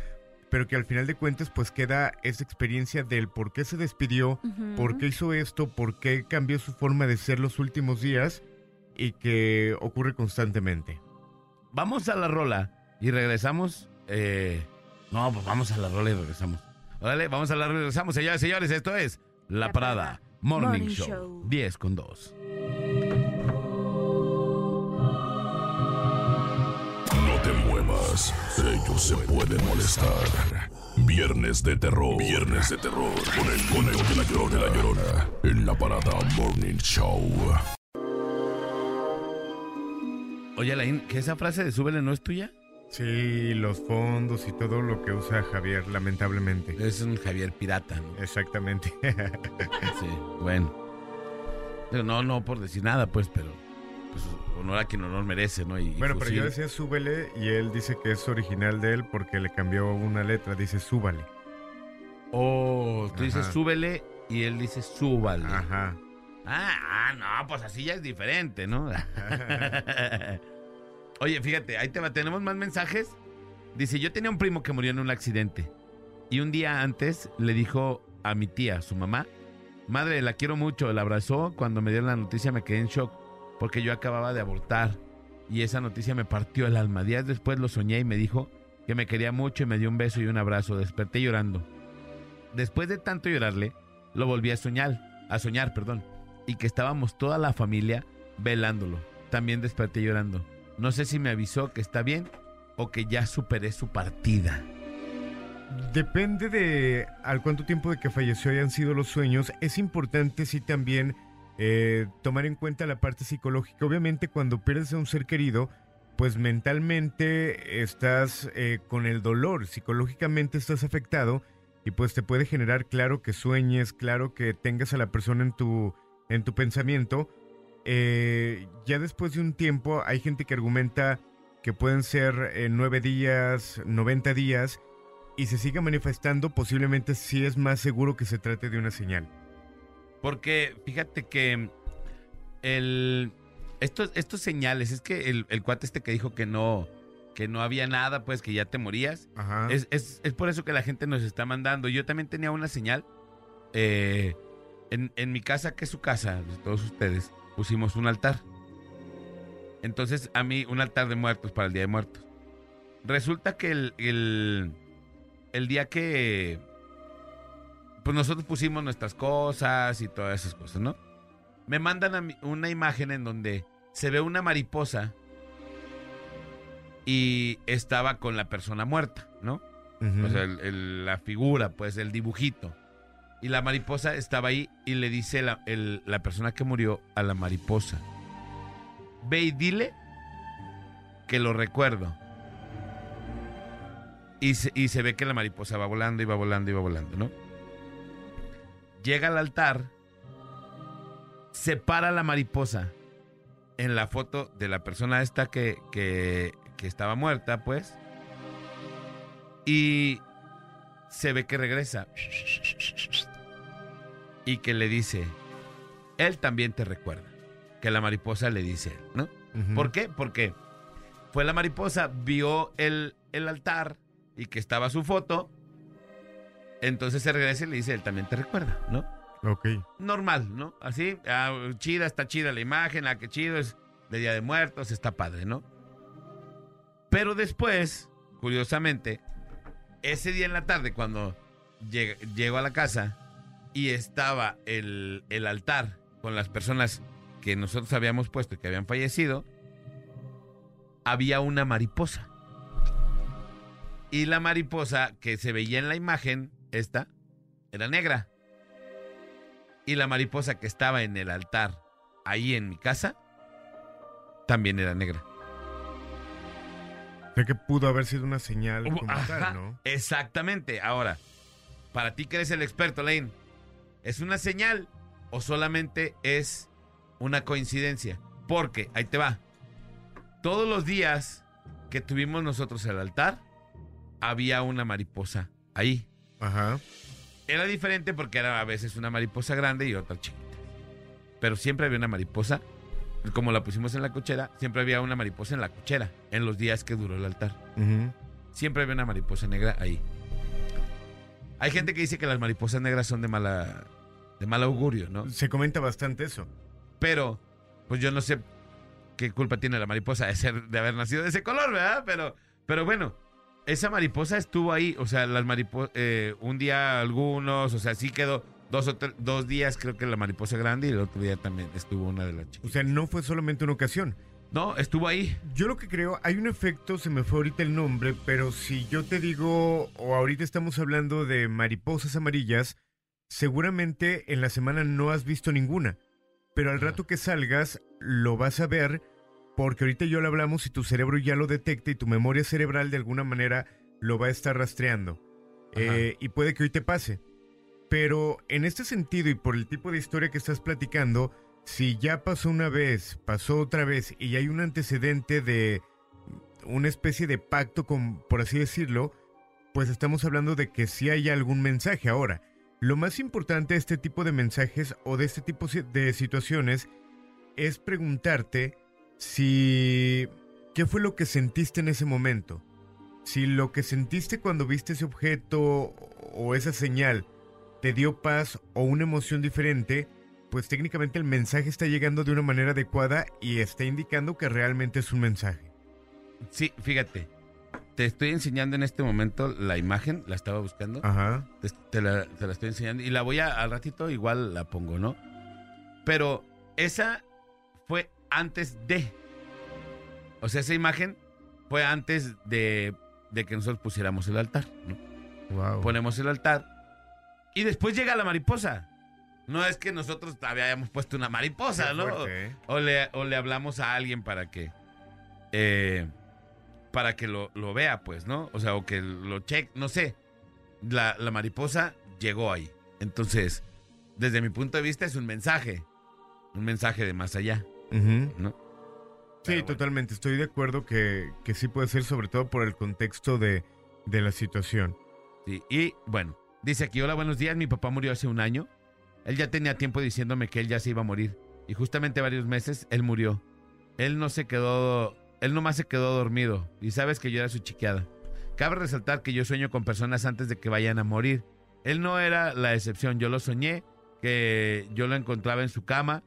pero que al final de cuentas pues queda esa experiencia del por qué se despidió, por qué hizo esto, por qué cambió su forma de ser los últimos días y que ocurre constantemente. Vamos a la rola y regresamos. eh, no, pues vamos a la rola y regresamos. Órale, vamos a la rola y regresamos. Señores, señores, esto es La, La Parada, Parada Morning, Morning Show. Show. 10 con 2. No te muevas, ellos se pueden molestar. Viernes de terror. Viernes de terror. Con el conejo de la llorona, de la llorona. En la parada Morning Show. Oye, Alain, ¿que esa frase de súbele no es tuya? Sí, los fondos y todo lo que usa Javier, lamentablemente. Es un Javier pirata, ¿no? Exactamente. Sí, bueno. No, no por decir nada, pues, pero pues, honor a quien honor merece, ¿no? Y, Bueno, pero yo decía súbele y él dice que es original de él porque le cambió una letra, dice súbale. Oh, tú dices súbele y él dice súbale. Ajá. Ah, ah, no, pues así ya es diferente, ¿no? Oye, fíjate, ahí te va, tenemos más mensajes. Dice, yo tenía un primo que murió en un accidente. Y un día antes le dijo a mi tía, su mamá, madre, la quiero mucho, la abrazó. Cuando me dieron la noticia me quedé en shock porque yo acababa de abortar. Y esa noticia me partió el alma. Días después lo soñé y me dijo que me quería mucho y me dio un beso y un abrazo. Desperté llorando. Después de tanto llorarle, lo volví a soñar, a soñar, perdón, y que estábamos toda la familia velándolo. También desperté llorando. No sé si me avisó que está bien o que ya superé su partida. Depende de al cuánto tiempo de que falleció hayan sido los sueños. Es importante sí también eh, tomar en cuenta la parte psicológica. Obviamente cuando pierdes a un ser querido, pues mentalmente estás eh, con el dolor, psicológicamente estás afectado y pues te puede generar claro que sueñes, claro que tengas a la persona en tu, en tu pensamiento. Eh, ya después de un tiempo hay gente que argumenta que pueden ser nueve días, 90 días y se siga manifestando, posiblemente sí es más seguro que se trate de una señal. Porque fíjate que el, estos, estos señales, es que el, el cuate este que dijo que no, que no había nada, pues que ya te morías, Ajá. es, es- es por eso que la gente nos está mandando. Yo también tenía una señal. eh, en, en mi casa, que es su casa, de todos ustedes, pusimos un altar. Entonces, a mí, un altar de muertos para el Día de Muertos. resulta que el, el, el día que pues nosotros pusimos nuestras cosas y todas esas cosas, ¿no? Me mandan a mí una imagen en donde se ve una mariposa y estaba con la persona muerta, ¿no? O sea, el- el- la figura, pues, el dibujito. Y la mariposa estaba ahí y le dice la, el- la persona que murió a la mariposa. Ve y dile que lo recuerdo. Y se, y se ve que la mariposa va volando y va volando y va volando, ¿no? Llega al altar, se para la mariposa en la foto de la persona esta que, que, que estaba muerta, pues. Y se ve que regresa. Y que le dice, él también te recuerda. Que la mariposa le dice, ¿no? ¿Por qué? Porque fue la mariposa, vio el, el altar y que estaba su foto. Entonces se regresa y le dice, él también te recuerda, ¿no? Ok. Normal, ¿no? Así, ah, chida, está chida la imagen, ah, qué chido, es de Día de Muertos, está padre, ¿no? Pero después, curiosamente, ese día en la tarde, cuando lleg- llego a la casa y estaba el, el altar con las personas que nosotros habíamos puesto y que habían fallecido, había una mariposa. Y la mariposa que se veía en la imagen, esta, era negra. Y la mariposa que estaba en el altar, ahí en mi casa, también era negra. O sea que pudo haber sido una señal Hubo- como ajá, tal, ¿no? Exactamente. Ahora, para ti que eres el experto, Lane, ¿es una señal o solamente es una coincidencia? Porque, ahí te va. Todos los días que tuvimos nosotros el altar, había una mariposa ahí. Ajá. Era diferente porque era a veces una mariposa grande y otra chiquita. Pero siempre había una mariposa. Como la pusimos en la cochera, siempre había una mariposa en la cochera en los días que duró el altar. Siempre había una mariposa negra ahí. Hay gente que dice que las mariposas negras son de mala de mal augurio, ¿no? Se comenta bastante eso. Pero pues yo no sé qué culpa tiene la mariposa de ser de haber nacido de ese color, ¿verdad? Pero pero bueno, esa mariposa estuvo ahí, o sea, las mariposas un día algunos, o sea, sí quedó dos o tre- dos días creo que la mariposa grande y el otro día también estuvo una de las O chicas. sea, no fue solamente una ocasión. No, estuvo ahí. Yo lo que creo, hay un efecto, se me fue ahorita el nombre, pero si yo te digo, o ahorita estamos hablando de mariposas amarillas, seguramente en la semana no has visto ninguna. Pero al rato que salgas, lo vas a ver, porque ahorita yo lo hablamos y tu cerebro ya lo detecta y tu memoria cerebral de alguna manera lo va a estar rastreando. Eh, y puede que hoy te pase. Pero en este sentido y por el tipo de historia que estás platicando, si ya pasó una vez, pasó otra vez y hay un antecedente de una especie de pacto, con, por así decirlo, pues estamos hablando de que sí hay algún mensaje. Ahora, lo más importante de este tipo de mensajes o de este tipo si- de situaciones es preguntarte si... ¿Qué fue lo que sentiste en ese momento? Si lo que sentiste cuando viste ese objeto o esa señal te dio paz o una emoción diferente, pues técnicamente el mensaje está llegando de una manera adecuada y está indicando que realmente es un mensaje. Sí, fíjate. Te estoy enseñando en este momento la imagen, la estaba buscando. Ajá. te, te la, te la estoy enseñando y la voy a al ratito igual la pongo, ¿no? Pero esa antes de. O sea, esa imagen fue antes de, de que nosotros pusiéramos el altar, ¿no? Wow. Ponemos el altar y después llega la mariposa. No es que nosotros habíamos puesto una mariposa, ¿no? O le, o le hablamos a alguien para que. eh, para que lo, lo vea, pues, ¿no? O sea, o que lo cheque, no sé. La, la mariposa llegó ahí. Entonces, desde mi punto de vista, es un mensaje. Un mensaje de más allá, ¿no? Sí, bueno. totalmente. Estoy de acuerdo que, que sí puede ser, sobre todo por el contexto de, de la situación. Sí, y bueno, dice aquí, hola, buenos días, mi papá murió hace un año. Él ya tenía tiempo diciéndome que él ya se iba a morir. Y justamente varios meses, él murió. Él no se quedó, él nomás se quedó dormido. Y sabes que yo era su chiqueada. Cabe resaltar que yo sueño con personas antes de que vayan a morir. Él no era la excepción, yo lo soñé, que yo lo encontraba en su cama.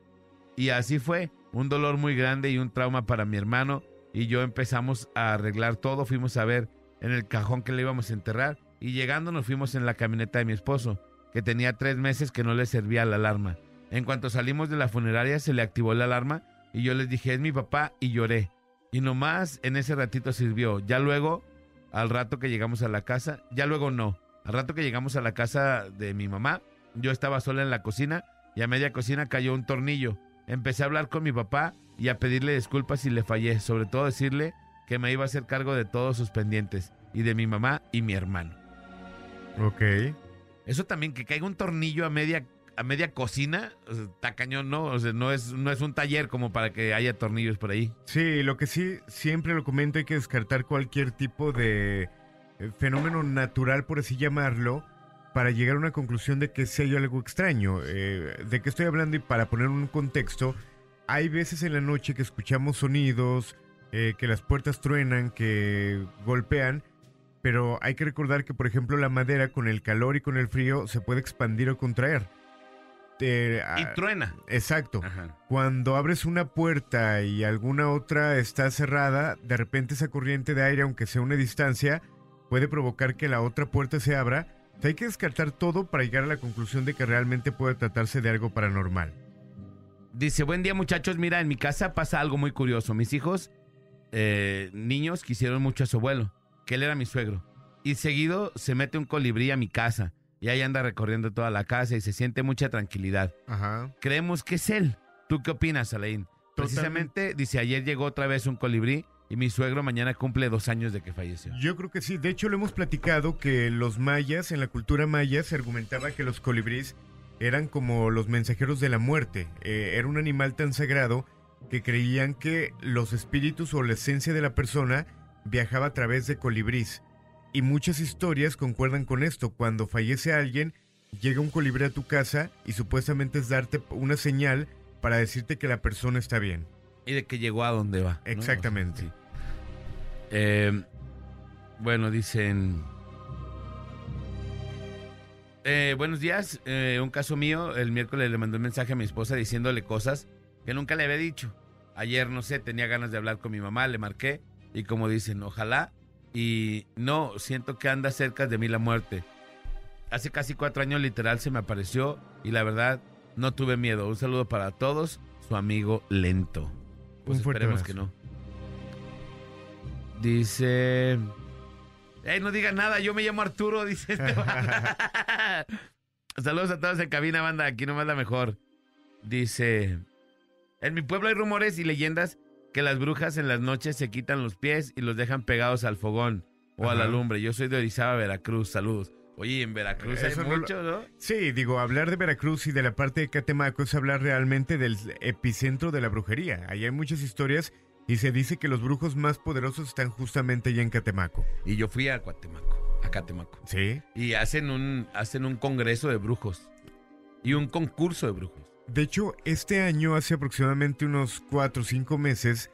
Y así fue, un dolor muy grande y un trauma para mi hermano. y yo empezamos a arreglar todo, fuimos a ver en el cajón que le íbamos a enterrar y llegando nos fuimos en la camioneta de mi esposo, que tenía tres meses que no le servía la alarma. En cuanto salimos de la funeraria se le activó la alarma y yo les dije, es mi papá y lloré. Y nomás en ese ratito sirvió. Ya luego, al rato que llegamos a la casa, ya luego no. Al rato que llegamos a la casa de mi mamá, yo estaba sola en la cocina y a media cocina cayó un tornillo. Empecé a hablar con mi papá y a pedirle disculpas si le fallé, sobre todo decirle que me iba a hacer cargo de todos sus pendientes y de mi mamá y mi hermano. Ok. Eso también, que caiga un tornillo a media, a media cocina, o sea, está cañón, ¿no? O sea, no es, no es un taller como para que haya tornillos por ahí. Sí, lo que sí, siempre lo comento, hay que descartar cualquier tipo de eh, fenómeno natural, por así llamarlo, para llegar a una conclusión de que sea algo extraño. Eh, ¿De qué estoy hablando? Y para poner un contexto, hay veces en la noche que escuchamos sonidos, eh, que las puertas truenan, que golpean, pero hay que recordar que, por ejemplo, la madera con el calor y con el frío se puede expandir o contraer. Eh, Y ah, truena. Exacto. Ajá. Cuando abres una puerta y alguna otra está cerrada, de repente esa corriente de aire, aunque sea una distancia, puede provocar que la otra puerta se abra. Hay que descartar todo para llegar a la conclusión de que realmente puede tratarse de algo paranormal. Dice, buen día muchachos, mira, en mi casa pasa algo muy curioso. Mis hijos, eh, niños, quisieron mucho a su abuelo, que él era mi suegro. Y seguido se mete un colibrí a mi casa y ahí anda recorriendo toda la casa y se siente mucha tranquilidad. Ajá. Creemos que es él. ¿Tú qué opinas, Alain? Precisamente, dice, ayer llegó otra vez un colibrí y mi suegro mañana cumple dos años de que falleció. Yo creo que sí. De hecho, lo hemos platicado que los mayas, en la cultura maya, se argumentaba que los colibríes eran como los mensajeros de la muerte. Eh, era un animal tan sagrado que creían que los espíritus o la esencia de la persona viajaba a través de colibrís. Y muchas historias concuerdan con esto. Cuando fallece alguien, llega un colibrí a tu casa y supuestamente es darte una señal para decirte que la persona está bien. Y de que llegó a donde va. ¿no? Exactamente. Sí. Eh, bueno, dicen... Eh, buenos días. Eh, un caso mío, el miércoles le mandé un mensaje a mi esposa diciéndole cosas que nunca le había dicho. Ayer, no sé, tenía ganas de hablar con mi mamá, le marqué y como dicen, ojalá. Y no, siento que anda cerca de mí la muerte. Hace casi cuatro años literal se me apareció y la verdad no tuve miedo. Un saludo para todos, su amigo Lento. Pues Un esperemos que no. Dice... ¡Ey, no diga nada! Yo me llamo Arturo, dice este banda. Saludos a todos en cabina, banda. Aquí nomás la mejor. Dice... En mi pueblo hay rumores y leyendas que las brujas en las noches se quitan los pies y los dejan pegados al fogón o a la lumbre. Yo soy de Orizaba, Veracruz. Saludos. Oye, en Veracruz hay Eso mucho, ¿no? Sí, digo, hablar de Veracruz y de la parte de Catemaco es hablar realmente del epicentro de la brujería. Ahí hay muchas historias y se dice que los brujos más poderosos están justamente allá en Catemaco. Y yo fui a Cuatemaco, a Catemaco. Sí. Y hacen un, hacen un congreso de brujos. Y un concurso de brujos. De hecho, este año, hace aproximadamente unos cuatro o cinco meses,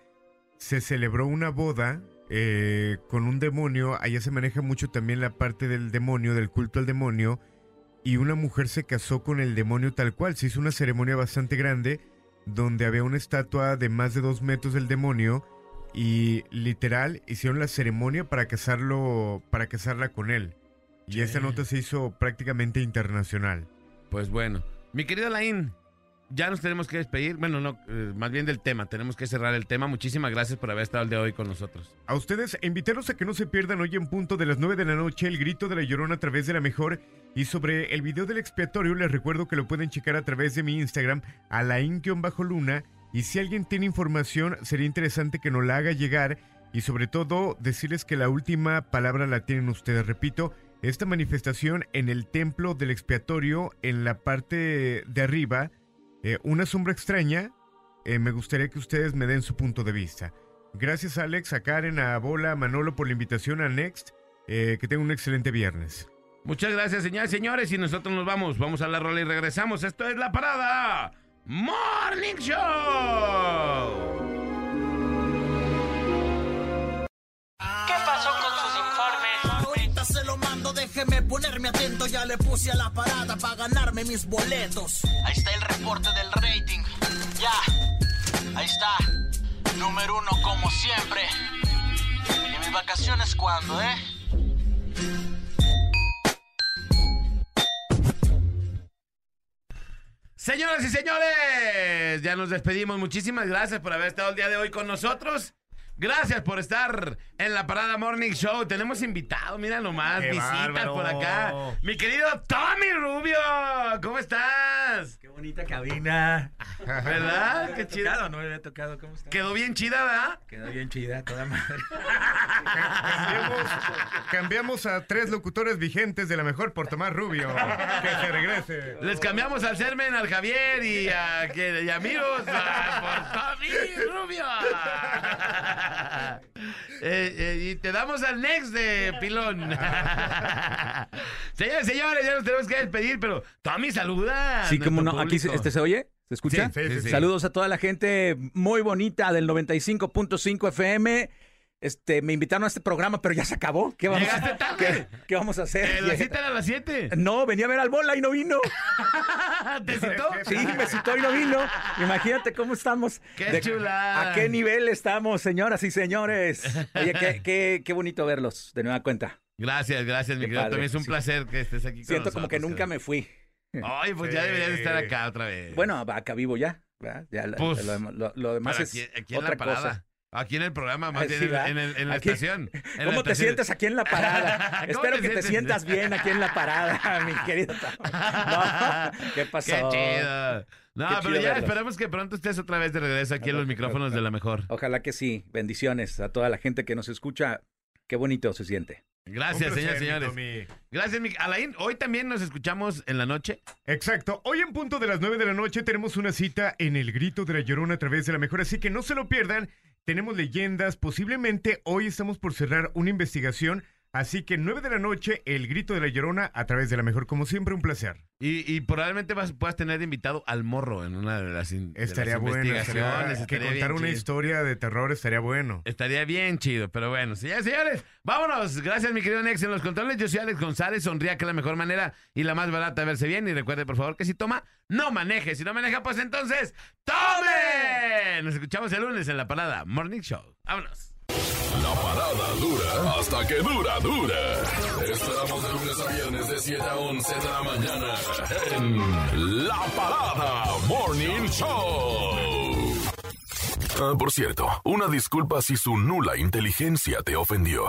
se celebró una boda eh, con un demonio. Allá se maneja mucho también la parte del demonio, del culto al demonio. Y una mujer se casó con el demonio tal cual. Se hizo una ceremonia bastante grande donde había una estatua de más de dos metros del demonio. Y literal hicieron la ceremonia para casarlo, para casarla con él. Y esta nota se hizo prácticamente internacional. Pues bueno. Mi querido Laín, ya nos tenemos que despedir. Bueno, no, eh, más bien del tema. Tenemos que cerrar el tema. Muchísimas gracias por haber estado el día de hoy con nosotros. A ustedes, invitarlos a que no se pierdan hoy en punto de las 9 de la noche el grito de la llorona a través de la mejor. Y sobre el video del expiatorio, les recuerdo que lo pueden checar a través de mi Instagram, alain-luna. Y si alguien tiene información, sería interesante que nos la haga llegar. Y sobre todo, decirles que la última palabra la tienen ustedes. Repito, esta manifestación en el templo del expiatorio, en la parte de arriba, eh, una sombra extraña. eh, me gustaría que ustedes me den su punto de vista. Gracias Alex, a Karen, a Bola, a Manolo por la invitación a Next. Eh, que tengan un excelente viernes. Muchas gracias, señores, señores. Y nosotros nos vamos. Vamos a la rola y regresamos. Esto es La Parada Morning Show. ¿Qué pasó con sus informes? Ahorita se lo mando, déjeme ponerme atento. Ya le puse a la parada para ganarme mis boletos. Ahí está el reporte del rating. Ya, ahí está. Número uno como siempre. ¿Y mis vacaciones cuándo, eh? Señoras y señores, ya nos despedimos. Muchísimas gracias por haber estado el día de hoy con nosotros. Gracias por estar en la Parada Morning Show. Tenemos invitado, mira nomás, ¡Qué visitas bárbaro! por acá. Mi querido Tommy Rubio, ¿cómo estás? Qué bonita cabina. ¿Verdad? Qué chido. Tocado, no me había tocado. ¿Cómo está? Quedó bien chida, ¿verdad? Quedó bien chida, toda madre. Cambiamos, cambiamos a tres locutores vigentes de la mejor por Tomás Rubio. Que se regrese. Les cambiamos al Sermen, al Javier y a, que, y a Miros a- por Tommy Rubio. Eh, eh, y te damos al next de pilón. señores, señores, ya nos tenemos que despedir, pero Tommy saluda. Sí, como no. Aquí se- este se oye. ¿Se escucha? Sí, sí, sí. Saludos a toda la gente muy bonita del 95.5 FM. Este, me invitaron a este programa, pero ya se acabó. ¿Qué vamos, Llegaste a, tarde. ¿qué, qué vamos a hacer? Eh, la cita era a las 7. No, venía a ver al bola y no vino. ¿Te citó? Sí, me citó y no vino. Imagínate cómo estamos. ¡Qué chulada! ¿A qué nivel estamos, señoras y señores? Oye, qué, qué, qué bonito verlos de nueva cuenta. Gracias, gracias, mi querido Tommy. Es un sí. placer que estés aquí con Siento como que nunca me fui. Ay, pues ya deberías de estar acá otra vez. Bueno, acá vivo ya. Ya lo, Pues, lo- lo- lo demás es aquí, otra cosa. Aquí en el programa, más Ah, bien sí, en, ¿verdad? en el- en la Aquí- estación. En la ¿Cómo te sientes aquí en la parada? ¿Cómo Espero te que te sientas bien aquí en la parada, mi querido. No, ¿Qué pasó? Qué chido. No, Qué pero chido ya esperamos que pronto estés otra vez de regreso aquí en los micrófonos de la mejor. Ojalá que sí. Bendiciones a toda la gente que nos escucha. Qué bonito se siente. Gracias, placer, señores, mi. Gracias, mi... Alain. Hoy también nos escuchamos en la noche. Exacto. Hoy en punto de las 9 de la noche tenemos una cita en el Grito de la Llorona a través de la mejor, así que no se lo pierdan. Tenemos leyendas, posiblemente hoy estamos por cerrar una investigación, así que 9 de la noche, el Grito de la Llorona a través de la mejor, como siempre, un placer. Y, y probablemente vas, puedas tener invitado al morro en una de las, in- de las Estaría bueno, investigaciones. estaría- que estaría contar una chido. historia de terror estaría bueno. Estaría bien chido, pero bueno, señores, señores, vámonos. Gracias, mi querido Nex, en los controles. Yo soy Alex González. Sonría que es la mejor manera y la más barata de verse bien. Y recuerde, por favor, que si toma, no maneje. Si no maneja, pues entonces, ¡tome! Nos escuchamos el lunes en la parada Morning Show. Vámonos. La parada dura hasta que dura, dura. Esperamos de lunes a viernes de 7 a 11 de la mañana en La Parada Morning Show. Ah, por cierto, una disculpa si su nula inteligencia te ofendió.